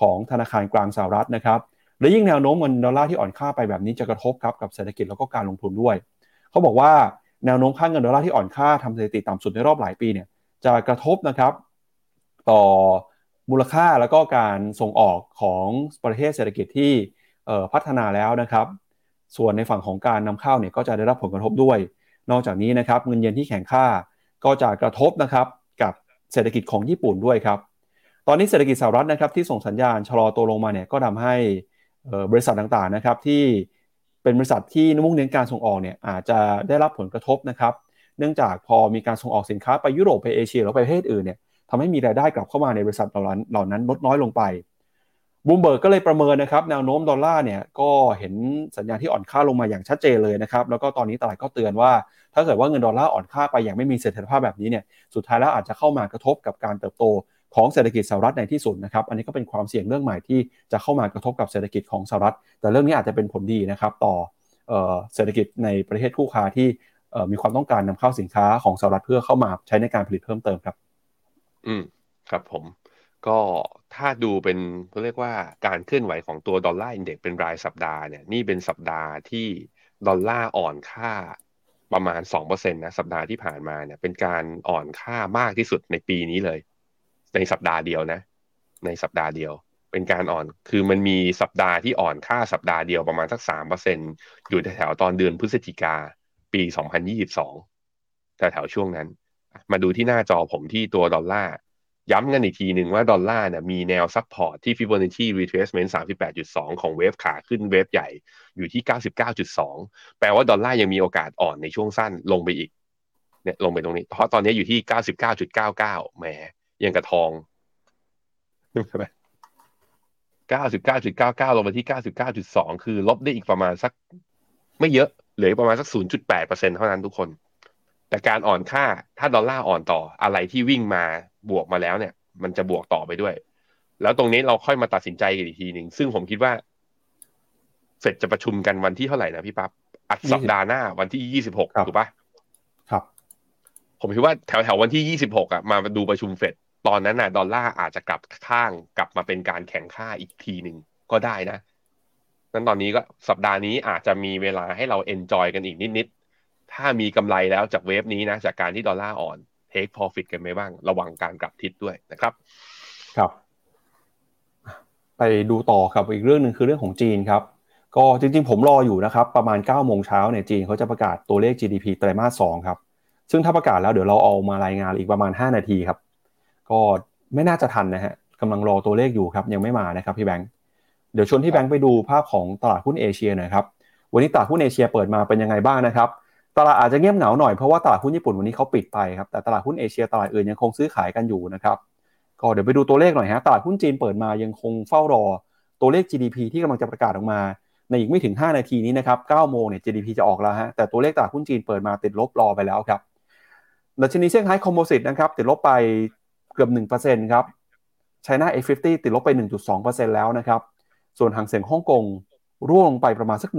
ของธนาคารกลางสหรัฐนะครับและยิ่งแนวโน้มเงินดอลลาร์ที่อ่อนค่าไปแบบนี้จะกระทบครับกับเศรษฐกิจแล้วก็การลงทุนด้วย เขาบอกว่าแนวโน้มค่าเงินดอลลาร์ที่อ่อนค่าทำสถิติต่ำสุดในรอบหลายปีเนี่ยจะกระทบนะครับต่อมูลค่าแล้วก็การส่งออกของประเทศเศรษฐกิจที่พัฒนาแล้วนะครับ ส่วนในฝั่งของการนำเข้าเนี่ยก็จะได้รับผลกระทบด้วย นอกจากนี้นะครับเงินเยนที่แข็งค่าก็จะกระทบนะครับกับเศรษฐกิจของญี่ปุ่นด้วยครับ ตอนนี้เศรษฐกิจสหรัฐนะครับที่ส่งสัญญาณชะลอตัวลงมาเนี่ยก็ทำให้บริษัทต่างๆนะครับที่เป็นบริษัทที่มุ่งเน้นการส่งออกเนี่ยอาจจะได้รับผลกระทบนะครับ เนื่องจากพอมีการส่งออกสินค้าไปยุโรปไปเอเชียแล้วไปประเทศอื่นเนี่ยทำให้มีรายได้กลับเข้ามาในบริษัทเหล่านั้นลดน้อยลงไป บูมเบิร์กก็เลยประเมินนะครับแนวโน้มดอลลาร์เนี่ยก็เห็นสัญญาณที่อ่อนค่าลงมาอย่างชัดเจนเลยนะครับแล้วก็ตอนนี้ตลาดก็เตือนว่า ถ้าเกิดว่าเงินดอลลาร์อ่อนค่าไปอย่างไม่มีเสถียรภาพแบบนี้เนี่ยสุดท้ายแล้วอาจจะเข้ามากระทบกับการเติบโตของเศรษฐกิจสหรัฐในที่สุดนะครับอันนี้ก็เป็นความเสี่ยงเรื่องใหม่ที่จะเข้ามากระทบกับเศรษฐกิจของสหรัฐ แต่เรื่องนี้อาจจะเป็นผลดีนะครับต่อเศรษฐกิจในประเทศคู่ค้าที่มีความต้องการนำเข้าสินค้าของสหรัฐเพื่อเข้ามาใช้ในการผลิตเพิ่มเติมครับ
อืมครับผมก็ ถ้าดูเป็นเขาเรียกว่าการเคลื่อนไหวของตัวดอลลาร์อินเด็กเป็นรายสัปดาห์เนี่ยนี่เป็นสัปดาห์ที่ดอลลาร์อ่อนค่าประมาณ2%นะสัปดาห์ที่ผ่านมาเนี่ยเป็นการอ่อนค่ามากที่สุดในปีนี้เลย ในสัปดาห์เดียวนะ ในสัปดาห์เดียว เป็นการอ่อนคือมันมีสัปดาห์ที่อ่อนค่าสัปดาห์เดียวประมาณสัก3%อยู่แถวตอนเดือนพฤศจิกาปี2022แถวๆช่วงนั้น มาดูที่หน้าจอผมที่ตัวดอลลาร์ ย้ำกันอีกทีหนึ่งว่าดอลลาร์เนี่ยมีแนว support ที่ Fibonacci retracement 38.2 ของ wave ขาขึ้น wave ใหญ่อยู่ที่ 99.2 แปลว่าดอลลาร์ยังมีโอกาสอ่อนในช่วงสั้นลงไปอีกเนี่ยลงไปตรงนี้ เพราะตอนนี้อยู่ที่ 99.99แหมยังกระทองใช่ไหม99.99 ลงไปที่ 99.2 คือลบได้อีกประมาณสัก ไม่เยอะเหลือประมาณสัก 0.8%เท่านั้นทุกคน แต่การอ่อนค่าถ้าดอลลาร์อ่อนต่ออะไรที่วิ่งมา บวกมาแล้วเนี่ย มันจะบวกต่อไปด้วย แล้วตรงนี้เราค่อยมาตัดสินใจกันอีกทีหนึ่งซึ่งผมคิดว่าเสร็จจะประชุมกันวันที่เท่าไหร่นะพี่ปับ๊บอัดสัปดาห์หน้าวันที่ยี่สิบหกถูกปะ
ครับ
ผมคิดว่าแถวแถววันที่ยี่สิบหกอะมาดูประชุมเฟดตอนนั้นน่ะ ดอลลาร์อาจจะกลับข้างกลับมาเป็นการแข็งค่าอีกทีหนึ่งก็ได้นะนั้นตอนนี้ก็สัปดาห์นี้อาจจะมีเวลาให้เรา enjoy กันอีกนิดถ้ามีกำไรแล้วจาก wave นี้นะ จากการที่ดอลลาร์อ่อน take profit กันไหมบ้าง ระวังการกลับทิศด้วยนะครับ
ครับ ไปดูต่อครับอีกเรื่องหนึ่งคือเรื่องของจีนครับก็จริงๆ ผมรออยู่นะครับ ประมาณ9โมงเช้าเนี่ยจีนเขาจะประกาศตัวเลข GDP ไตรมาส2ครับ ซึ่งถ้าประกาศแล้วเดี๋ยวเราเอามารายงานอีกประมาณ 5 นาทีครับ ก็ไม่น่าจะทันนะฮะกำลังรอตัวเลขอยู่ครับ ยังไม่มานะครับพี่แบงค์เดี๋ยวชวนที่แบงค์ไปดูภาพของตลาดหุ้นเอเชียหน่อยครับ วันนี้ตลาดหุ้นเอเชียเปิดมาเป็นยังไงบ้างนะครับ ตลาดอาจจะเงียบเหงาหน่อยเพราะว่าตลาดหุ้นญี่ปุ่นวันนี้เขาปิดไปครับแต่ตลาดหุ้นเอเชียตลาดอื่นยังคงซื้อขายกันอยู่นะครับก็เดี๋ยวไปดูตัวเลขหน่อยฮะตลาดหุ้นจีนเปิดมายังคงเฝ้ารอตัวเลข GDP ที่กำลังจะประกาศออกมา ในอีกไม่ถึง 5 นาทีนี้นะครับ9โมงเนี่ย GDP จะออกแล้วฮะแต่ตัวเลขตลาดหุ้นจีนเปิดมาติดลบรอไปแล้วครับดัชนีเซี่ยงไฮ้คอมโพสิตนะครับติดลบไปเกือบ1%ครับไชน่า A50 ติดลบไป 1.2%แล้วนะครับส่วนหางเสียงฮ่องกงร่วงลงไปประมาณสัก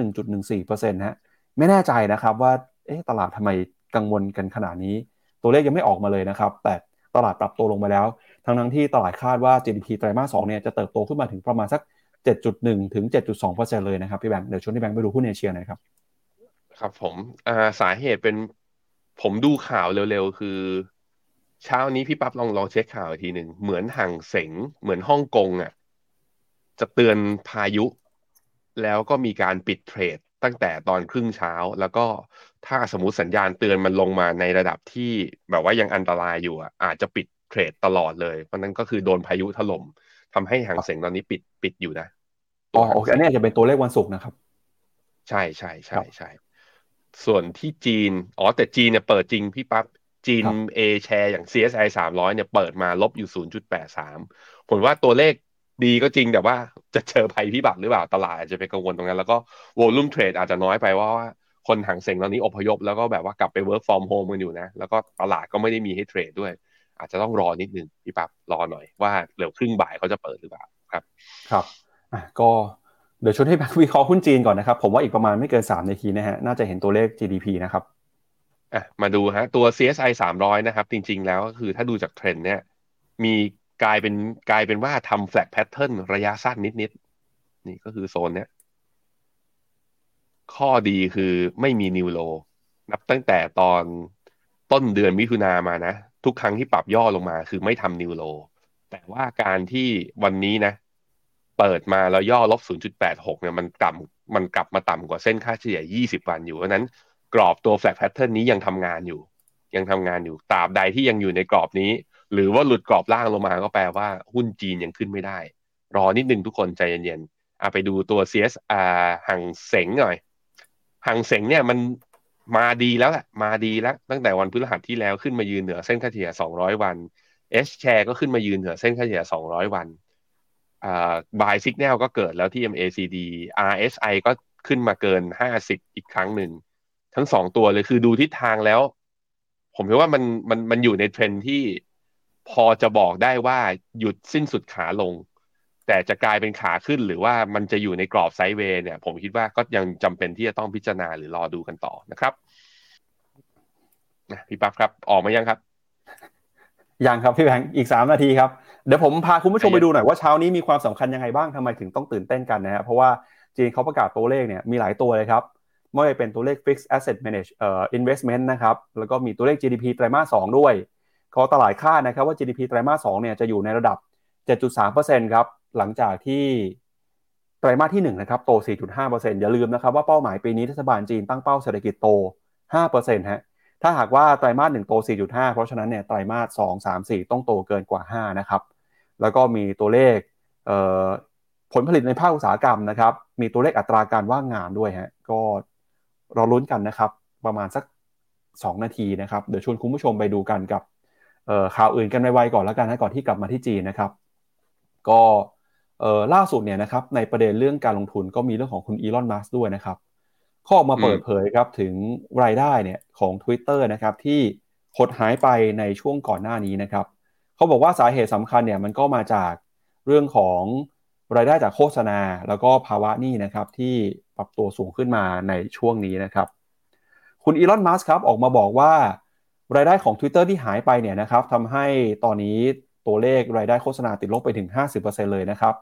1.14%ฮะไม่แน่ใจนะครับว่า เอ๊ะตลาดทำไมกังวลกันขนาดนี้ ตัวเลขยังไม่ออกมาเลยนะครับ แต่ตลาดปรับตัวลงมาแล้ว ทั้งทั้งที่ตลาดคาดว่า GDP ไตรมาสสองเนี่ยจะเติบโตขึ้นมาถึงประมาณสัก 7.1 ถึง 7.2%เลยนะครับพี่แบงค์เดี๋ยวชวนพี่แบงค์ไปดูหุ้นเอเชียหน่อยครับ
ครับผมอ่าสาเหตุเป็นผมดูข่าวเร็วๆ คือ เช้านี้พี่ปั๊บลองลองเช็คข่าวทีหนึ่งเหมือนห่างเสงเหมือนฮ่องกงอะจะเตือนพายุ แล้วก็มีการปิดเทรดตั้งแต่ตอนครึ่งเช้าแล้วก็ ถ้าสมมติสัญญาณเตือนมันลงมาในระดับที่แบบว่ายังอันตรายอยู่อะอาจจะปิดเทรดตลอดเลย เพราะนั้นก็คือโดนพายุถล่มทำให้หางเสงตอนนี้ปิดปิดอยู่นะ
อ๋อโอเคอันนี้จะเป็นตัวเลขวันศุกร์นะครับ
ใช่ใช่ใช่ใช่ส่วนที่จีน อ๋อ แต่จีนเนี่ยเปิดจริงพี่ปับ๊บจีนเอแชร์อย่าง CSI 300 เนี่ยเปิดมาลบอยู่ 0.83ผลว่าตัวเลขดีก็จริงแต่ว่าจะเจอภัยพิบัติหรือเปล่าตลาดอาจจะไปกังวลตรงนั้น แล้วก็วอลุ่มเทรดอาจจะน้อยไปว่าว่า คนหางเสงตอนนี้อพยพแล้วก็แบบว่ากลับไป work from home กันอยู่นะ แล้วก็ตลาดก็ไม่ได้มีให้เทรดด้วย อาจจะต้องรอนิดนึงพี่ปั๊บรอหน่อยว่าเร็วครึ่งบ่ายเขาจะเปิดหรือเปล่าครับ
ครับอะก็เดี๋ยวชวนให้แบงค์วิเคราะห์หุ้นจีนก่อนนะครับ ผมว่าอีกประมาณไม่เกิน3นาทีนะฮะน่าจะเห็นตัวเลข GDP นะครับ
อะมาดูฮะตัว CSI 300 นะครับ จริง ๆ แล้วก็คือถ้าดูจากเทรนด์เนี่ยมีกลายเป็นกลายเป็นว่าทำ flat pattern ระยะสั้นนิดๆนี่ก็คือโซนเนี้ย ข้อดีคือไม่มีนิวโล นับตั้งแต่ตอนต้นเดือนมิถุนามานะ ทุกครั้งที่ปรับย่อลงมาคือไม่ทำนิวโล แต่ว่าการที่วันนี้นะ เปิดมาแล้วย่อลบ 0.86 เนี่ยมันต่ำมันกลับมาต่ำกว่าเส้นค่าเฉลี่ย 20 วันอยู่เพราะนั้นกรอบตัว flat pattern นี้ยังทำงานอยู่ ยังทำงานอยู่ตราบใดที่ยังอยู่ในกรอบนี้ หรือว่าหลุดกรอบล่างลงมาก็แปลว่าหุ้นจีนยังขึ้นไม่ได้ รอนิดนึงทุกคนใจเย็นๆอะไปดูตัว CSR หังเสงหน่อย หังเสงเนี่ยมันมาดีแล้วแหละมาดีแล้ว ตั้งแต่วันพฤหัสที่แล้วขึ้นมายืนเหนือเส้นค่าเฉลี่ย 200 วัน S share ก็ขึ้นมายืนเหนือเส้นค่าเฉลี่ย 200 วันอ่า buy signal ก็เกิดแล้วที่ MACD RSI ก็ขึ้นมาเกิน 50 อีกครั้งหนึ่ง ทั้งสองตัวเลยคือดูทิศทางแล้ว ผมคิดว่ามันมันมันอยู่ในเทรนที่พอจะบอกได้ว่าหยุดสิ้นสุดขาลง แต่จะกลายเป็นขาขึ้นหรือว่ามันจะอยู่ในกรอบไซด์เวย์เนี่ย ผมคิดว่าก็ยังจำเป็นที่จะต้องพิจารณาหรือรอดูกันต่อนะครับพี่ปั๊บครับ ออกมายังครับ
ยังครับพี่แบงค์อีก3นาทีครับ เดี๋ยวผมพาคุณผู้ชมไปดูหน่อยว่าเช้านี้มีความสำคัญยังไงบ้างทำไมถึงต้องตื่นเต้นกันนะฮะเพราะว่าจีนเขาประกาศตัวเลขเนี่ยมีหลายตัวเลยครับไม่ว่าเป็นตัวเลข fixed asset manage เอ่อ investment นะครับ แล้วก็มีตัวเลข GDP ไตรมาส 2 ด้วยเขาตลาดคาดนะครับว่า GDP ไตรมาส 2 เนี่ยจะอยู่ในระดับ 7.3%ครับ หลังจากที่ไตรมาสที่1นะครับโต 4.5%อย่าลืมนะครับว่าเป้าหมายปีนี้รัฐบาลจีนตั้งเป้าเศรษฐกิจโต 5%ฮะถ้าหากว่าไตรมาสหนึ่งโต 4.5 เพราะฉะนั้นเนี่ยไตรมาส2 3 4 ต้องโตเกินกว่า 5 นะครับ แล้วก็มีตัวเลขผลผลิตในภาคอุตสาหกรรมนะครับ มีตัวเลขอัตราการว่างงานด้วยฮะก็รอลุ้นกันนะครับ ประมาณสัก 2 นาทีนะครับ เดี๋ยวชวนคุณผู้ชมไปดูกันกับข่าวอื่นกันไวๆก่อนแล้วกันนะก่อนที่กลับมาที่จีนนะครับ ก็ ล่าสุดเนี่ยนะครับในประเด็นเรื่องการลงทุนก็มีเรื่องของคุณอีลอนมัสด้วยนะครับข้อออกมาเปิดเผยครับถึงรายได้เนี่ยของ Twitter นะครับที่หดหายไปในช่วงก่อนหน้านี้นะครับเขาบอกว่าสาเหตุสำคัญเนี่ยมันก็มาจากเรื่องของรายได้จากโฆษณา แล้วก็ภาวะนี้นะครับที่ปรับตัวสูงขึ้นมาในช่วงนี้นะครับคุณอีลอนมัสครับออกมาบอกว่ารายได้ของ Twitter ที่หายไปเนี่ยนะครับทำให้ตอนนี้ตัวเลขรายได้โฆษณาติดลบไปถึง 50%เลยนะครับ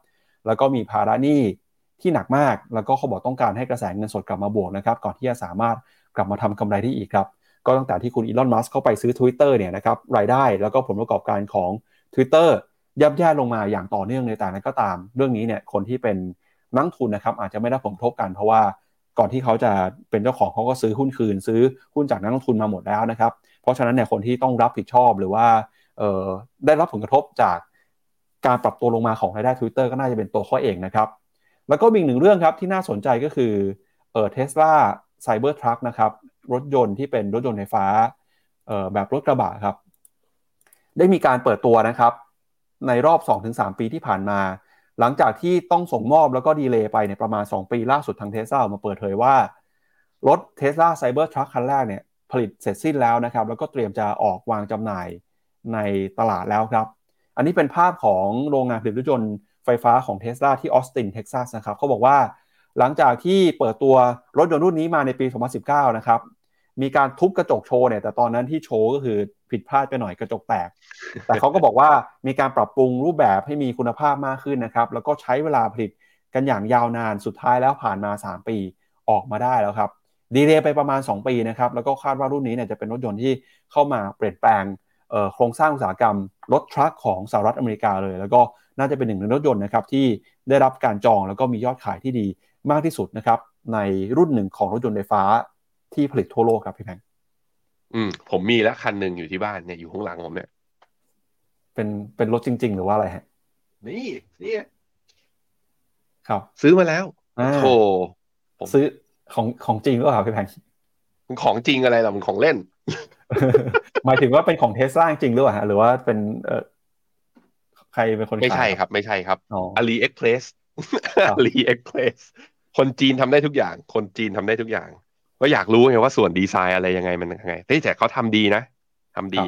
แล้วก็มีภาระหนี้ที่หนักมาก แล้วก็เขาบอกต้องการให้กระแสเงินสดกลับมาบวกนะครับ ก่อนที่จะสามารถกลับมาทำกำไรได้อีกครับ ก็ตั้งแต่ที่คุณอีลอน มัสเข้าไปซื้อ Twitter เนี่ยนะครับ รายได้แล้วก็ผลประกอบการของ Twitter ยับแย่ลงมาอย่างต่อเนื่องในแต่นั้นก็ตาม เรื่องนี้เนี่ย คนที่เป็นนักทุนนะครับ อาจจะไม่ได้ผลกระทบกันเพราะว่าก่อนที่เขาจะเป็นเจ้าของเขาก็ซื้อหุ้นคืน ซื้อหุ้นจากนักลงทุนมาหมดแล้วนะครับ เพราะฉะนั้นเนี่ยคนที่ต้องรับผิดชอบหรือว่าได้รับผลกระทบจาก การปรับตัวลงมาของรายได้ Twitter ก็น่าจะเป็นตัวข้อเองนะครับ แล้วก็มีอีกหนึ่งเรื่องครับที่น่าสนใจก็คือเออ Tesla Cybertruck นะครับรถยนต์ที่เป็นรถยนต์ไฟฟ้าเออแบบรถกระบะครับ ได้มีการเปิดตัวนะครับ ในรอบ 2-3 ปีที่ผ่านมา หลังจากที่ต้องส่งมอบแล้วก็ delay ไปในประมาณ 2 ปีล่าสุดทางเทสลามาเปิดเผยว่ารถ Tesla Cybertruck คันแรกเนี่ยผลิตเสร็จสิ้นแล้วนะครับ แล้วก็เตรียมจะออกวางจำหน่ายในตลาดแล้วครับ อันนี้เป็นภาพของโรงงานผลิตรถยนต์ไฟฟ้าของเทสลาที่ออสตินเท็กซัสนะครับเขาบอกว่าหลังจากที่เปิดตัวรถยนต์รุ่นนี้มาในปี 2019 นะครับ มีการทุบกระจกโชว์เนี่ย แต่ตอนนั้นที่โชว์ก็คือผิดพลาดไปหน่อยกระจกแตก แต่เขาก็บอกว่ามีการปรับปรุงรูปแบบให้มีคุณภาพมากขึ้นนะครับ แล้วก็ใช้เวลาผลิตกันอย่างยาวนาน สุดท้ายแล้วผ่านมา 3 ปีออกมาได้แล้วครับ delay ไปประมาณ 2 ปีนะครับ แล้วก็คาดว่ารุ่นนี้เนี่ยจะเป็นรถยนต์ที่เข้ามาเปลี่ยนแปลง โครงสร้างอุตสาหกรรมรถทรัคของสหรัฐอเมริกาเลย แล้วก็น่าจะเป็นหนึ่งในรถยนต์นะครับที่ได้รับการจองแล้วก็มียอดขายที่ดีมากที่สุดนะครับในรุ่นหนึ่งของรถยนต์ไฟฟ้าที่ผลิตทั่วโลกครับพี่แพง
อืมผมมีแล้วคันหนึ่งอยู่ที่บ้านเนี่ยอยู่ข้างหลังผมเนี่ย
เป็นเป็นรถจริง ๆ หรือว่าอะไรฮะ
นี่นี่
ครับ
ซื้อมาแล้วโธ่
ซื้อของของจริงหรือเปล่าพี่แพง
ของจริงอะไรหรอมันของเล่น
หมายถึงว่าเป็นของเทสลาจริงหรือเปล่าหรือว่าเป็นเออใครเป็นคน
ไม่ใช่
ขาย
ครับ ไม่ใช่ครับ
อ๋อ
AliExpress
ครับ
AliExpress คนจีนทำได้ทุกอย่าง คนจีนทำได้ทุกอย่าง ก็อยากรู้ไงว่าส่วนดีไซน์อะไรยังไงมันยังไงเฮ้ยแต่เขาทำดีนะทำดี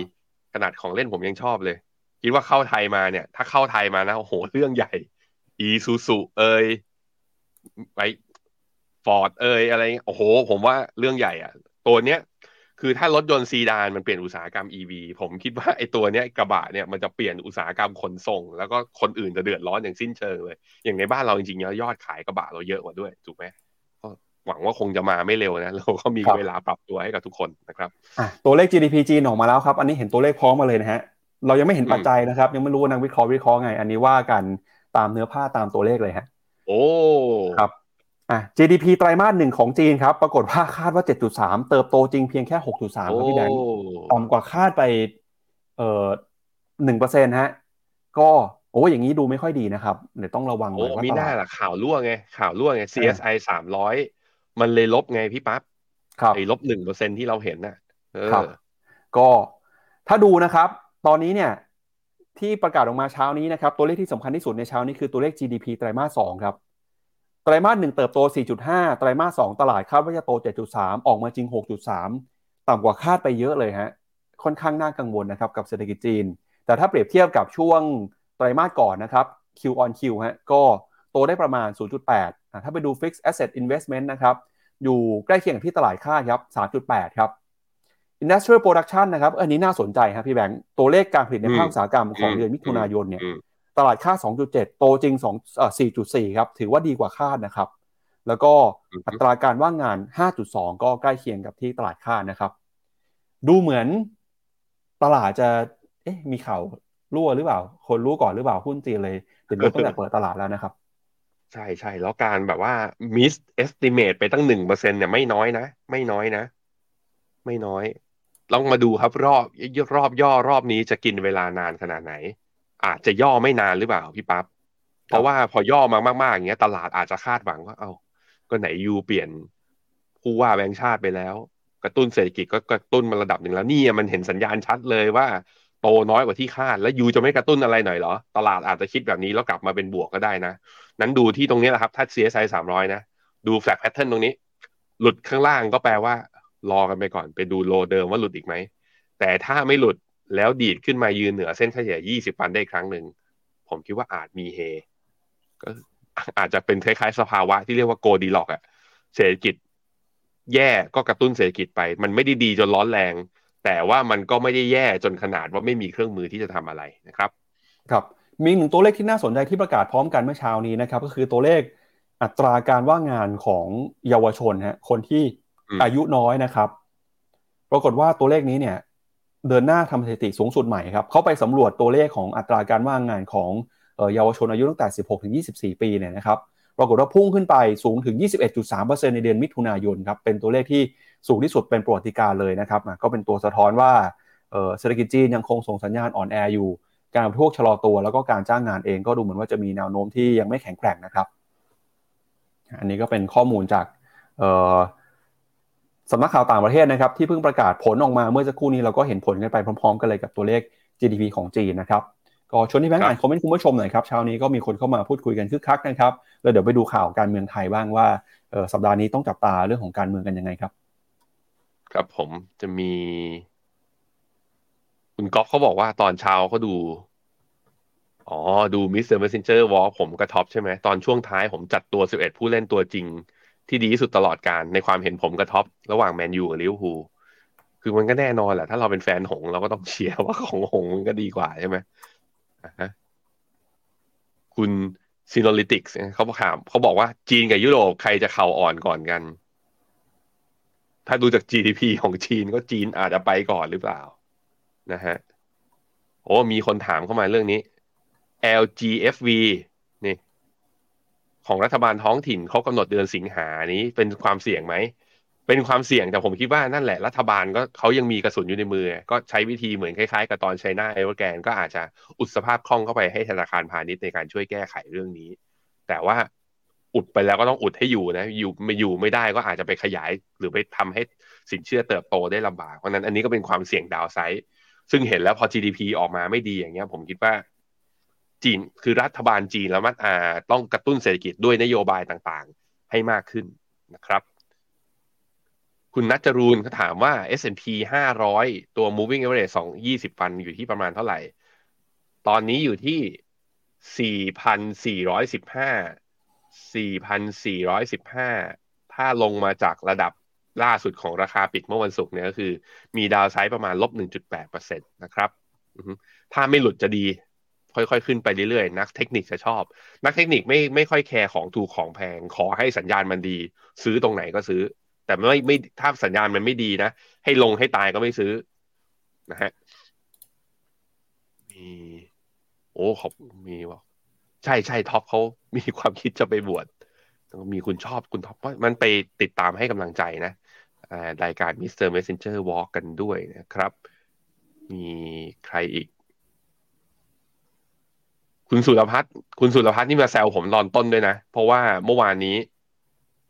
ขนาดของเล่นผมยังชอบเลย คิดว่าเข้าไทยมาเนี่ย ถ้าเข้าไทยมานะโอ้โหเรื่องใหญ่ อีซูซูเอยไปฟอร์ดเอยอะไร โอ้โห ผมว่าเรื่องใหญ่อะ ตัวเนี้ย คือถ้ารถยนต์ซีดานมันเปลี่ยนอุตสาหกรรม EV ผมคิดว่าไอ้ตัวเนี้ยกระบะเนี่ยมันจะเปลี่ยนอุตสาหกรรมขนส่ง แล้วก็คนอื่นจะเดือดร้อนอย่างสิ้นเชิงเลย อย่างในบ้านเราจริงๆแล้วยอดขายกระบะเราเยอะกว่าด้วยถูกไหมก็หวังว่าคงจะมาไม่เร็วนะเราก็มี
ครับ
เวลาปรับตัวให้กับทุกคนนะครับ
อะตัวเลข GDP จีนออกมาแล้วครับ อันนี้เห็นตัวเลขพร้อมมาเลยนะฮะเรายังไม่เห็น
อืม
ปัจจัยนะครับ ยังไม่รู้ว่านักวิเคราะห์วิเคราะห์ไง อันนี้ว่ากันตามเนื้อผ้าตามตัวเลขเลยฮะ
โอ้
ครับ อะ GDP ไตรมาสหนึ่งของจีนครับ ปรากฏว่าคาดว่า 7.3 เติบโตจริงเพียงแค่ 6.3ครับพี่แบงค์ต่ำกว่าคาดไปเอ่อหนึ่งเปอร์เซ็นต์ฮะ ก็โอ้อย่างนี้ดูไม่ค่อยดีนะครับ เดี๋ยวต้องระวังห
โอ้
น่อยว่า
มี
ต
หน้า
ลาด
ล่ะข่าวรั่วไง ข่าวรั่วไง CSI สามร้อยมันเลยลบไงพี่ปั๊บ
ครับ
ไอ้ลบหนึ่งเปอร์เซ็นที่เราเห็นน่ะเออ
ครับ ก็ถ้าดูนะครับ ตอนนี้เนี่ยที่ประกาศออกมาเช้านี้นะครับ ตัวเลขที่สำคัญที่สุดในเช้านี้คือตัวเลข GDP ไตรมาสสองครับ ไตรมาสหนึ่งเติบโต 4.5 ไตรมาสสองตลาดคาดว่าจะโต 7.3 ออกมาจริง 6.3 ต่ำกว่าคาดไปเยอะเลยฮะ ค่อนข้างน่ากังวลนะครับกับเศรษฐกิจจีน แต่ถ้าเปรียบเทียบกับช่วงไตรมาสก่อนนะครับ Q on Q ฮะ ก็โตได้ประมาณ 0.8อะถ้าไปดู Fixed Asset Investment นะครับ อยู่ใกล้เคียงกับที่ตลาดคาดครับ 3.8 ครับ Industrial Production นะครับ อันนี้น่าสนใจครับพี่แบงค์ ตัวเลขการผลิตในภาคอุตสาหกรรมของ
อืม
เดือนมิถุนายนเนี่ย
อืม
ตลาดคาด2.7 โตจริง2เอ่อ4.4 ครับ ถือว่าดีกว่าคาดนะครับ แล้วก็
อือฮึ
อัตราการว่างงาน 5.2 ก็ใกล้เคียงกับที่ตลาดคาดนะครับ ดูเหมือนตลาดจะ เอ๊ะ มีข่าวรั่วหรือเปล่า คนรู้ก่อนหรือเปล่าหุ้นจีนเลยถึงลดตั้งแต่เปิดตลาดแล้วนะครับ
ใช่ใช่แล้วการแบบว่า miss estimate ไปตั้งหนึ่งเปอร์เซ็นเนี่ยไม่น้อยนะ ไม่น้อยนะ ไม่น้อยลองมาดูครับรอบรอบย่อรอบนี้จะกินเวลานานขนาดไหน อาจจะย่อไม่นานหรือเปล่าพี่ปั๊บเพราะว่าพอย่อมามากๆอย่างเงี้ย ตลาดอาจจะคาดหวังว่า เอ้าก็ไหนยูเปลี่ยนผู้ว่าแบงค์ชาติไปแล้ว กระตุ้นเศรษฐกิจก็กระตุ้นมาระดับหนึ่งแล้วนี่มันเห็นสัญญาณชัดเลยว่า โตน้อยกว่าที่คาด แล้วยูจะไม่กระตุ้นอะไรหน่อยเหรอ ตลาดอาจจะคิดแบบนี้แล้วกลับมาเป็นบวกก็ได้นะ นั้นดูที่ตรงนี้แหละครับ ถ้า CSI สามร้อยนะ ดู flag pattern ตรงนี้ หลุดข้างล่างก็แปลว่า รอกันไปก่อน ไปดู low เดิมว่าหลุดอีกไหมแต่ถ้าไม่หลุด แล้วดีดขึ้นมายืนเหนือเส้นเฉลี่ย 20 วันได้อีกครั้งหนึ่ง ผมคิดว่าอาจมีเฮ ก็อาจจะเป็นคล้ายๆ สภาวะที่เรียกว่า Goldilocks อะเศรษฐกิจแย่ก็กระตุ้นเศรษฐกิจไป มันไม่ได้ดีจนร้อนแรง แต่ว่ามันก็ไม่ได้แย่จนขนาดว่าไม่มีเครื่องมือที่จะทำอะไรนะครับ
ครับมีหนึ่งตัวเลขที่น่าสนใจที่ประกาศพร้อมกันเมื่อเช้านี้นะครับ ก็คือตัวเลขอัตราการว่างงานของเยาวชนฮะคนที่
อืม
อายุน้อยนะครับ ปรากฏว่าตัวเลขนี้เนี่ย เดินหน้าทำสถิติสูงสุดใหม่ครับเขาไปสำรวจตัวเลขของอัตราการว่างงานของเยาวชนอายุตั้งแต่ 16 ถึง 24 ปีเนี่ยนะครับปรากฏว่าพุ่งขึ้นไปสูงถึง 21.3%ในเดือนมิถุนายนครับเป็นตัวเลขที่สูงที่สุดเป็นประวัติการเลยนะครับก็เป็นตัวสะท้อนว่าเศรษฐกิจจีนยังคงส่งสัญญาณอ่อนแออยู่ การบริโภคชะลอตัว แล้วก็การจ้างงานเองก็ดูเหมือนว่าจะมีแนวโน้มที่ยังไม่แข็งแกร่งนะครับ อันนี้ก็เป็นข้อมูลจากเสำนักข่าวต่างประเทศนะครับที่เพิ่งประกาศผลออกมาเมื่อสักครู่นี้เราก็เห็นผลกันไปพร้อมๆ กันเลยกับตัวเลข GDP ของจีนนะครับก็ชวนที่แบงค์
ครับ
อ่านคอมเมนต์คุณผู้ชมหน่อยครับเช้านี้ก็มีคนเข้ามาพูดคุยกันคึกคักนะครับแล้วเดี๋ยวไปดูข่าวการเมืองไทยบ้างว่าเอ่อสัปดาห์นี้ต้องจับตาเรื่องของการเมืองกันยังไงครับ
ครับผมจะมี คุณก๊อฟเขาบอกว่าตอนเช้าเขาดู อ๋อ ดูมิสเตอร์เมสเซนเจอร์วอลผมกระท็อปใช่ไหมตอนช่วงท้ายผมจัดตัว 11 ผู้เล่นตัวจริง ที่ดีที่สุดตลอดการในความเห็นผมกระท็อประหว่างแมนยูกับลิเวอร์พูลคือมันก็แน่นอนแหละถ้าเราเป็นแฟนหงเราก็ต้องเชียร์ว่าของหงมันก็ดีกว่าใช่ไหมอ่าฮะคุณซีโนลิติกส์เขาถามเขาบอกว่าจีนกับยุโรปใครจะเข่าอ่อนก่อนกัน ถ้าดูจาก GDP ของจีนก็จีนอาจจะไปก่อนหรือเปล่า นะฮะ โอ้มีคนถามเข้ามาเรื่องนี้ LGFV ของรัฐบาลท้องถิ่นเขากำหนดเดือนสิงหานี้เป็นความเสี่ยงไหมเป็นความเสี่ยงแต่ผมคิดว่านั่นแหละรัฐบาลก็เขายังมีกระสุนอยู่ในมือ ก็ใช้วิธีเหมือนคล้ายๆกับตอนไชน่าเอเวอร์แกนก็อาจจะอุดสภาพคล่องเข้าไปให้ธนาคารพาณิชย์ในการช่วยแก้ไขเรื่องนี้ แต่ว่าอุดไปแล้วก็ต้องอุดให้อยู่นะ อยู่ไม่อยู่ไม่ได้ก็อาจจะไปขยาย หรือไปทำให้สินเชื่อเติบโตได้ลำบากเพราะฉะนั้นอันนี้ก็เป็นความเสี่ยงดาวไซด์ซึ่งเห็นแล้วพอ GDP ออกมาไม่ดีอย่างเงี้ย ผมคิดว่า จีนคือรัฐบาลจีนแล้วมันอาต้องกระตุ้นเศรษฐกิจด้วยนโยบายต่างๆ ให้มากขึ้นนะครับ คุณนัจจรูนเขาถามว่า S&P 500 ตัว moving average 2 20 วันอยู่ที่ประมาณเท่าไหร่ ตอนนี้อยู่ที่ 4,415 4,415 ถ้าลงมาจากระดับล่าสุดของราคาปิดเมื่อวันศุกร์เนี่ยก็คือ มีดาวไซด์ประมาณลบ 1.8%นะครับถ้าไม่หลุดจะดี ค่อยๆ ขึ้นไปเรื่อยๆ นักเทคนิคจะชอบ นักเทคนิคไม่ไม่ค่อยแคร์ของถูกของแพง ขอให้สัญญาณมันดี ซื้อตรงไหนก็ซื้อ แต่ไม่ไม่ถ้าสัญญาณมันไม่ดีนะ ให้ลงให้ตายก็ไม่ซื้อนะฮะมีโอ้ขอบมีว่าใช่ใช่ท็อปเขามีความคิดจะไปบวชมีคุณชอบคุณท็อปมันไปติดตามให้กำลังใจนะรายการ Mr. Messenger Walk กันด้วยนะครับ มีใครอีก คุณสุรพัฒน์คุณสุรพัฒน์นี่มาแซวผมตอนต้นด้วยนะ เพราะว่าเมื่อวานนี้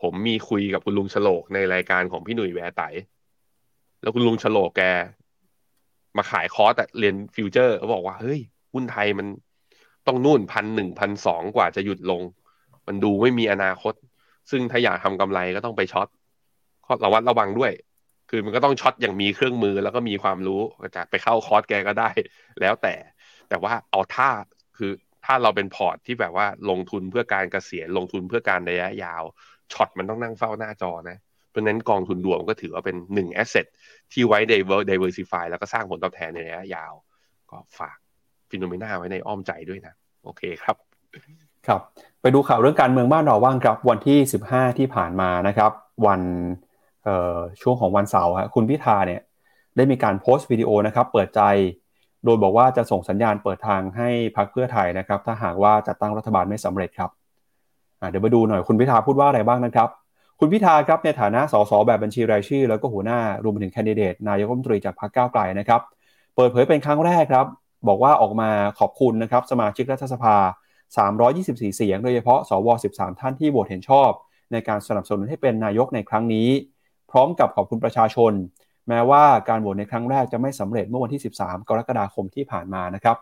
ผมมีคุยกับคุณลุงฉลกในรายการของพี่หนุ่ยแบไต๋แล้วคุณลุงฉลกแก มาขายคอร์สเรียน future เขาบอกว่า เฮ้ยหุ้นไทยมันต้องนู่นพันหนึ่งพันสองกว่าจะหยุดลง มันดูไม่มีอนาคต ซึ่งถ้าอยากทำกำไรก็ต้องไป short ก็ระมัดระวังด้วย คือมันก็ต้อง short อย่างมีเครื่องมือแล้วก็มีความรู้จะไปเข้าคอร์สแกก็ได้ แล้วแต่แต่ว่าเอาท่าคือ ถ้าเราเป็นพอร์ตที่แบบว่าลงทุนเพื่อการเกษียณลงทุนเพื่อการระยะยาว short มันต้องนั่งเฝ้าหน้าจอนะเพราะนั้นกองทุนรวมก็ถือว่าเป็นหนึ่ง asset ที่ไว้ diversify แล้วก็สร้างผลตอบแทนในระยะยาว ก็ฝาก FINNOMENA ไว้ในอ้อมใจด้วยนะ โอเคครับ
ครับไปดูข่าวเรื่องการเมืองบ้านเราบ้างครับ วันที่ 15 ที่ผ่านมานะครับ วันช่วงของวันเสาร์คุณพิธาเนี่ยได้มีการโพสต์วิดีโอนะครับ เปิดใจ โดยบอกว่าจะส่งสัญญาณเปิดทางให้พรรคเพื่อไทยนะครับ ถ้าหากว่าจะตั้งรัฐบาลไม่สำเร็จครับเดี๋ยวมาดูหน่อยคุณพิธาพูดว่าอะไรบ้างนะครับ คุณพิธาครับในฐานะสสแบบบัญชีรายชื่อ แล้วก็หัวหน้ารวมไปถึงแคนดิเดตนายกรัฐมนตรีจากพรรคก้าวไกลนะครับ เปิดเผยเป็นครั้งแรกครับ บอกว่าออกมาขอบคุณนะครับสมาชิกรัฐสภา 324 เสียง โดยเฉพาะสว 13 ท่านที่โหวตเห็นชอบ ในการสนับสนุนให้เป็นนายกในครั้งนี้ พร้อมกับขอบคุณประชาชน แม้ว่าการโหวตในครั้งแรกจะไม่สำเร็จเมื่อวันที่ 13 กรกฎาคมที่ผ่านมานะครับ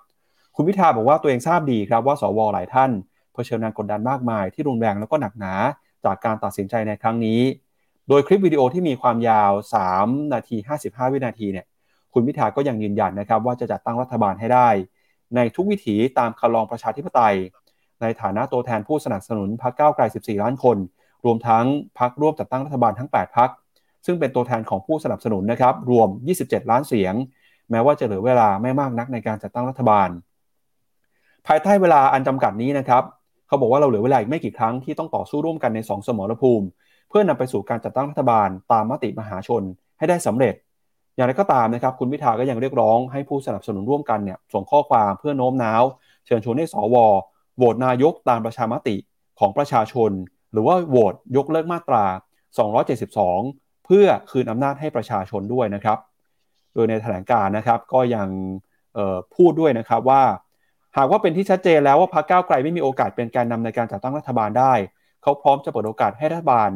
คุณพิธาบอกว่าตัวเองทราบดีครับว่าสวหลายท่านเผชิญแรงกดดันมากมายที่รุนแรงแล้วก็หนักหนาจากการตัดสินใจในครั้งนี้ โดยคลิปวิดีโอที่มีความยาว 3 นาที 55 วินาทีเนี่ย คุณพิธาก็ยังยืนยันนะครับว่าจะจัดตั้งรัฐบาลให้ได้ ในทุกวิถีตามคำลองประชาธิปไตย ในฐานะตัวแทนผู้สนับสนุนพรรคก้าวไกล 14 ล้านคน รวมทั้งพรรคร่วมจัดตั้งรัฐบาลทั้ง 8 พรรค ซึ่งเป็นตัวแทนของผู้สนับสนุนนะครับรวม 27 ล้านเสียง แม้ว่าจะเหลือเวลาไม่มากนักในการจัดตั้งรัฐบาล ภายใต้เวลาอันจำกัดนี้นะครับเขาบอกว่าเราเหลือเวลาอีกไม่กี่ครั้งที่ต้องต่อสู้ร่วมกันใน 2 สมรภูมิ เพื่อนำไปสู่การจัดตั้งรัฐบาลตามมติมหาชนให้ได้สำเร็จ อย่างไรก็ตามนะครับคุณพิธาก็ยังเรียกร้องให้ผู้สนับสนุนร่วมกันเนี่ยส่งข้อความเพื่อโน้มน้าว เชิญชวนให้สวโหวตนายกตามประชามติของประชาชน หรือว่าโหวตยกเลิกมาตรา 272 เพื่อคืนอำนาจให้ประชาชนด้วยนะครับ โดยในแถลงการนะครับก็ยังพูดด้วยนะครับว่า หากว่าเป็นที่ชัดเจนแล้วว่าพรรคก้าวไกลไม่มีโอกาสเป็นการนำในการจัดตั้งรัฐบาลได้ เขาพร้อมจะเปิดโอกาสให้รัฐบาล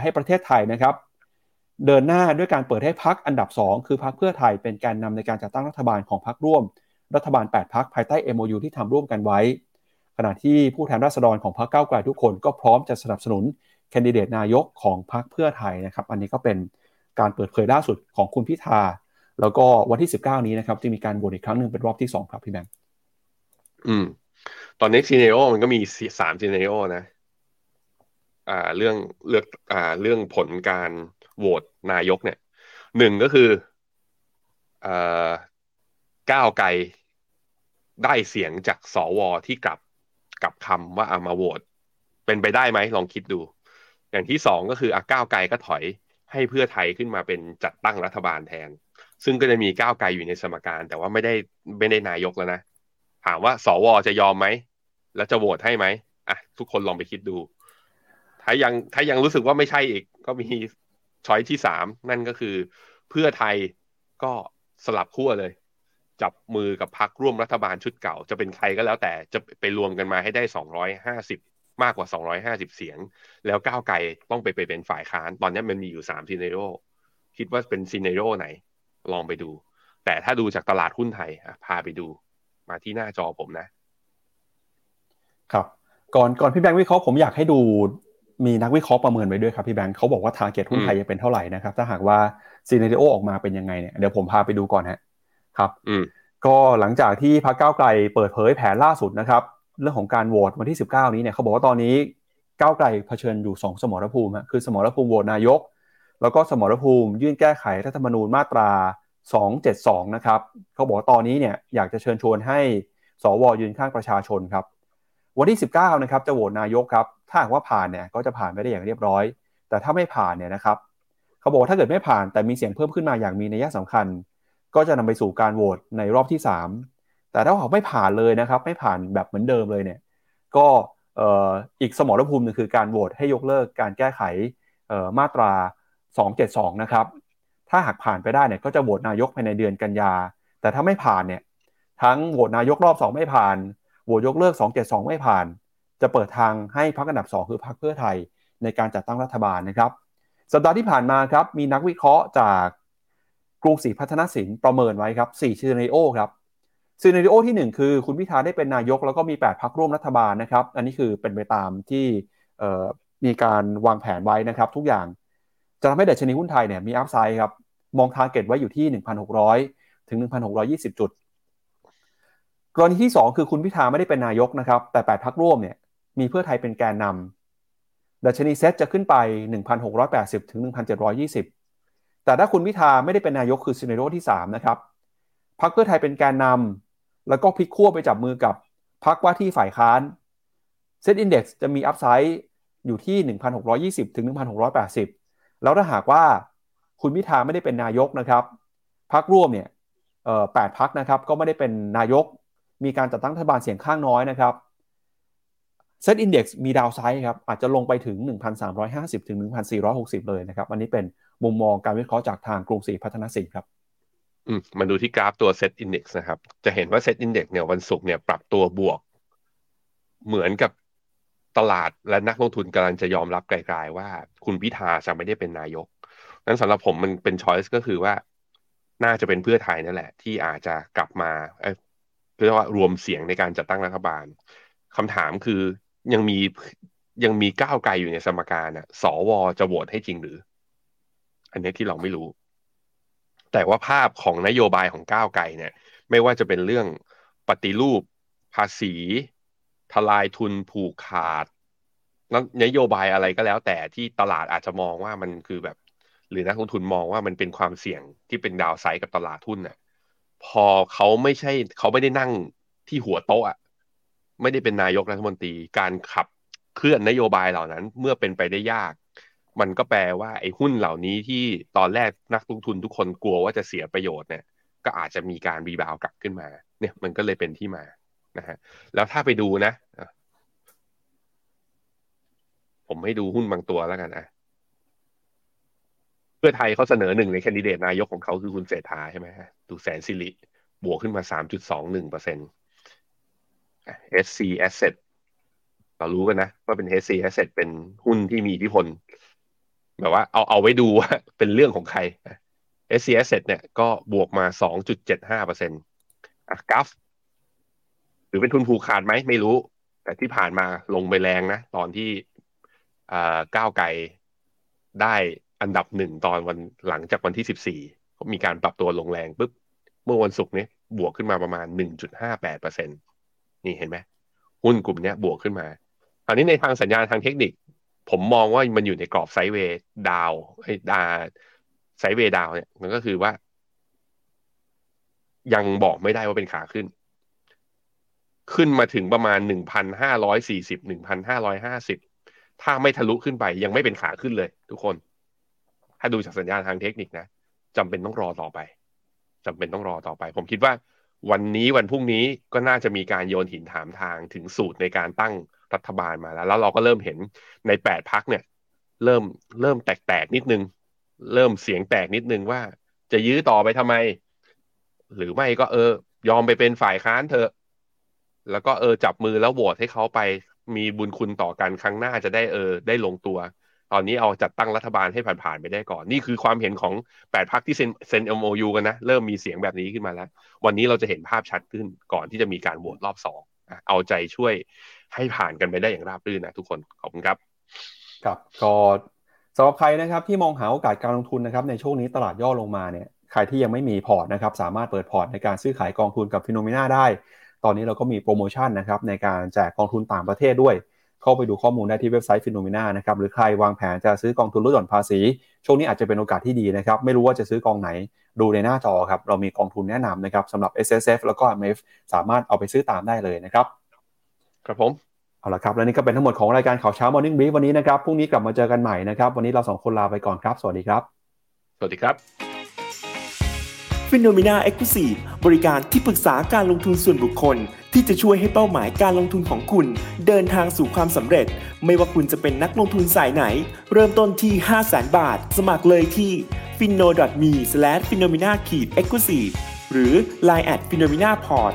ให้ประเทศไทยนะครับ เดินหน้าด้วยการเปิดให้พักอันดับ 2 คือพักเพื่อไทยเป็นการนำในการจัดตั้งรัฐบาลของพักร่วม รัฐบาล 8พักภายใต้ MOU ที่ทำร่วมกันไว้ ขณะที่ผู้แทนราษฎรของพรรคก้าวไกลทุกคนก็พร้อมจะสนับสนุน แคนดิเดตนายกของพรรคเพื่อไทยนะครับ อันนี้ก็เป็นการเปิดเผยล่าสุดของคุณพิธา แล้วก็วันที่ 19 นี้นะครับจะมีการโหวตอีกครั้งหนึ่งเป็นรอบที่ 2 ครับพี่แบงค์
อืม ตอนนี้ซีเนโอมันก็มีสามซีเนโอนะ อ่า เรื่องเลือกอ่า เรื่องผลการโหวตนายกเนี่ยหนึ่งก็คืออ่าก้าวไกลได้เสียงจากสวที่กลับกับคำว่าเอามาโหวตเป็นไปได้ไหมลองคิดดู อย่างที่สองก็คืออะก้าวไกลก็ถอยให้เพื่อไทยขึ้นมาเป็นจัดตั้งรัฐบาลแทน ซึ่งก็จะมีก้าวไกลอยู่ในสมการ แต่ว่าไม่ได้ไม่ได้นายกแล้วนะ ถามว่าสวจะยอมไหม แล้วจะโหวตให้ไหมอะทุกคนลองไปคิดดู ถ้ายังถ้ายังรู้สึกว่าไม่ใช่อีก ก็มีช้อยที่สามนั่นก็คือ เพื่อไทยก็สลับขั้วเลย จับมือกับพรรคร่วมรัฐบาลชุดเก่า จะเป็นใครก็แล้วแต่จะไปรวมกันมาให้ได้สองร้อยห้าสิบ มากกว่าสองร้อยห้าสิบเสียง แล้วก้าวไกลต้องไปไปเป็นฝ่ายค้าน ตอนนี้มันมีอยู่สามซีเนโรคิดว่าเป็นซีเนโรไหน ลองไปดู แต่ถ้าดูจากตลาดหุ้นไทยพาไปดู มาที่หน้าจอผมนะ
ครับก่อนก่อนพี่แบงค์วิเคราะห์ผมอยากให้ดูมีนักวิเคราะห์ประเมินไว้ด้วยครับพี่แบงค์เขาบอกว่าทาร์เก็ตหุ้นไทยจะเป็นเท่าไหร่นะครับ ถ้าหากว่าซีเนริโอออกมาเป็นยังไงเนี่ยเดี๋ยวผมพาไปดูก่อนฮะครับ
อืม
ก็หลังจากที่พรรคก้าวไกลเปิดเผยแผนล่าสุดนะครับ เรื่องของการโหวตวันที่ 19 นี้เนี่ยเขาบอกว่าตอนนี้ก้าวไกลเผชิญอยู่ 2 สมรภูมิคือสมรภูมิโหวตนายก แล้วก็สมรภูมิยื่นแก้ไขรัฐธรรมนูญมาตรา 272 นะครับเขาบอกว่าตอนนี้เนี่ยอยากจะเชิญชวนให้สวยืนข้างประชาชนครับ วันที่ 19 นะครับจะโหวตนายกครับถ้าหากว่าผ่านเนี่ยก็จะผ่านไปได้อย่างเรียบร้อย แต่ถ้าไม่ผ่านเนี่ยนะครับเขาบอกว่าถ้าเกิดไม่ผ่านแต่มีเสียงเพิ่มขึ้นมาอย่างมีนัยสำคัญ ก็จะนำไปสู่การโหวตในรอบที่ 3 แต่ถ้าหาไม่ผ่านเลยนะครับ ไม่ผ่านแบบเหมือนเดิมเลยเนี่ย ก็อีกสมรภูมิหนึ่งคือการโหวตให้ยกเลิกการแก้ไขมาตรา 272 นะครับ ถ้าหากผ่านไปได้เนี่ยก็จะโหวตนายกภายในเดือนกันยา แต่ถ้าไม่ผ่านเนี่ย ทั้งโหวตนายกรอบ 2 ไม่ผ่าน โหวตยกเลิก 272 ไม่ผ่าน จะเปิดทางให้พรรคอันดับ 2 คือพรรคเพื่อไทยในการจัดตั้งรัฐบาลนะครับ สัปดาห์ที่ผ่านมาครับ มีนักวิเคราะห์จากกรุงศรีพัฒนสินประเมินไว้ครับ4ซีนาริโอครับ ซีนาริโอที่ 1 คือคุณพิธาได้เป็นนายก แล้วก็มี 8พักร่วมรัฐบาลนะครับ อันนี้คือเป็นไปตามที่มีการวางแผนไว้นะครับ ทุกอย่างจะทำให้ดัชนีหุ้นไทยเนี่ยมี upside ครับ มอง target ไว้อยู่ที่ 1,600 ถึง 1,620 จุด กรณีที่ 2 คือคุณพิธาไม่ได้เป็นนายกนะครับ แต่ 8พรรคร่วมเนี่ยมีเพื่อไทยเป็นแกนนำดัชนีเซ็ตจะขึ้นไป 1,680 ถึง 1,720 แต่ถ้าคุณพิธาไม่ได้เป็นนายกคือ scenario ที่3นะครับพรรคเพื่อไทยเป็นแกนนำ แล้วก็พลิกขั้วไปจับมือกับพรรคว่าที่ฝ่ายค้านเซ็ตอินดี x จะมี upside อยู่ที่ 1,620 ถึง 1,680 แล้วถ้าหากว่าคุณพิธาไม่ได้เป็นนายกนะครับพรรคร่วมเนี่ยแปดพรรคนะครับก็ไม่ได้เป็นนายก มีการจัดตั้งรัฐบาลเสียงข้างน้อยนะครับเซ็ตอินดี x มี downside ครับอาจจะลงไปถึง 1,350 ถึง 1,460 เลยนะครับ อันนี้เป็นมุมมองการวิเคราะห์จากทางกรุงศรีพัฒนสินครับ
อืมมาดูที่กราฟตัว Set Index นะครับ จะเห็นว่า Set Index เนี่ยวันศุกร์เนี่ยปรับตัวบวก เหมือนกับตลาดและนักลงทุนกำลังจะยอมรับไกลๆว่าคุณพิธาจะไม่ได้เป็นนายก นั้นสำหรับผมมันเป็นช้อยส์ก็คือว่า น่าจะเป็นเพื่อไทยนั่นแหละ ที่อาจจะกลับมาเรียกว่ารวมเสียงในการจัดตั้งรัฐบาลคำถามคือยังมียังมีก้าวไกลอยู่ในสมการอะสวจะโหวตให้จริงหรือ อันนี้ที่เราไม่รู้ แต่ว่าภาพของนโยบายของก้าวไกลเนี่ย ไม่ว่าจะเป็นเรื่องปฏิรูป ภาษี ทลายทุนผูกขาดนโยบายอะไรก็แล้วแต่ที่ตลาดอาจจะมองว่ามันคือแบบ หรือนักลงทุนมองว่ามันเป็นความเสี่ยงที่เป็นดาวไซด์กับตลาดทุนน่ะพอเขาไม่ใช่เขาไม่ได้นั่งที่หัวโต๊ะไม่ได้เป็นนายกรัฐมนตรีการขับเคลื่อนนโยบายเหล่านั้น เมื่อเป็นไปได้ยาก มันก็แปลว่าไอ้หุ้นเหล่านี้ที่ตอนแรกนักลงทุนทุกคนกลัวว่าจะเสียประโยชน์เนี่ย ก็อาจจะมีการ rebound กลับขึ้นมา เนี่ยมันก็เลยเป็นที่มานะฮะแล้วถ้าไปดูนะ ผมให้ดูหุ้นบางตัวแล้วกันอะเพื่อไทยเขาเสนอหนึ่งในแคนดิเดตนายกของเขาคือคุณเศรษฐาใช่ไหมฮะดูแสนสิริบวกขึ้นมาสามจุดสองหนึ่งเปอร์เซ็นต์ SC Asset เรารู้กันนะว่าเป็น SC Asset เป็นหุ้นที่มีอิทธิพล แบบว่าเอาเอาไว้ดูว่าเป็นเรื่องของใคร s c s เนี่ยก็บวกมา 2.75เปอร์เซ็นต์อะกัฟหรือเป็นทุนผูกขาดไหมไม่รู้ แต่ที่ผ่านมาลงไปแรงนะ ตอนที่ก้าวไกลได้อันดับหนึ่งตอนวันหลังจากวันที่สิบสี่มีการปรับตัวลงแรงปุ๊บ เมื่อวันศุกร์นี้บวกขึ้นมาประมาณ 1.58เปอร์เซ็นตนี่เห็นไหมหุ้นกลุ่มนี้บวกขึ้นมาอันนี้ในทางสัญญาณทางเทคนิค ผมมองว่ามันอยู่ในกรอบไซด์เวย์ดาวไอ้ดาไซด์เวย์ดาวเนี่ยมันก็คือว่า ยังบอกไม่ได้ว่าเป็นขาขึ้น ขึ้นมาถึงประมาณหนึ่งพันห้าร้อยสี่สิบหนึ่งพันห้าร้อยห้าสิบถ้าไม่ทะลุขึ้นไปยังไม่เป็นขาขึ้นเลย ทุกคน ถ้าดูจากสัญญาณทางเทคนิคนะจำเป็นต้องรอต่อไปจำเป็นต้องรอต่อไป ผมคิดว่าวันนี้วันพรุ่งนี้ก็น่าจะมีการโยนหินถามทางถึงสูตรในการตั้ง รัฐบาลมาแล้ว แล้วเราก็เริ่มเห็นในแปดพักเนี่ย เริ่มเริ่มแตกๆนิดนึง เริ่มเสียงแตกนิดนึงว่า จะยื้อต่อไปทำไม หรือไม่ก็เออ ยอมไปเป็นฝ่ายค้านเถอะ แล้วก็เออจับมือแล้วโหวตให้เขาไปมีบุญคุณต่อกันครั้งหน้าจะได้เออ ได้ลงตัว ตอนนี้เอาจัดตั้งรัฐบาลให้ผ่านๆไปได้ก่อน นี่คือความเห็นของแปดพรรคที่เซ็นเซ็น MOU กันนะ เริ่มมีเสียงแบบนี้ขึ้นมาแล้ว วันนี้เราจะเห็นภาพชัดขึ้นก่อนที่จะมีการโหวตรอบสองเอาใจช่วย ให้ผ่านกันไปได้อย่างราบรื่นนะทุกคนขอบคุณครับ
ครับก็สำหรับใครนะครับที่มองหาโอกาสการลงทุนนะครับในช่วงนี้ตลาดย่อลงมาเนี่ยใครที่ยังไม่มีพอร์ตนะครับสามารถเปิดพอร์ตในการซื้อขายกองทุนกับ FINNOMENA ได้ ตอนนี้เราก็มีโปรโมชั่นนะครับในการแจกกองทุนต่างประเทศด้วย เข้าไปดูข้อมูลได้ที่เว็บไซต์ฟิโนเมนานะครับหรือใครวางแผนจะซื้อกองทุนลดหย่อนภาษี ช่วงนี้อาจจะเป็นโอกาสที่ดีนะครับไม่รู้ว่าจะซื้อกองไหนดูในหน้าจอครับเรามีกองทุนแนะนำนะครับสำหรับ S S F แล้วก็ M F สามารถเอาไปซื้อตามได้เลยนะครับ
ครับผม
เอาละครับและนี่ก็เป็นทั้งหมดของรายการข่าวเช้า Morning Brief วันนี้นะครับพรุ่งนี้กลับมาเจอกันใหม่นะครับ วันนี้เราสองคนลาไปก่อนครับ สวัสดีครับ
สวัสดีครับ
f i n o m e n a e x c l u s i v e บริการที่ปรึกษาการลงทุนส่วนบุคคล ที่จะช่วยให้เป้าหมายการลงทุนของคุณ เดินทางสู่ความสำเร็จ ไม่ว่าคุณจะเป็นนักลงทุนสายไหน เริ่มต้นที่ 5 0 0 0 0 0บาท สมัครเลยที่ f i n o m e f i n o m e n a e x c l u s i v e หรือ line at f i n o m e n a p o r t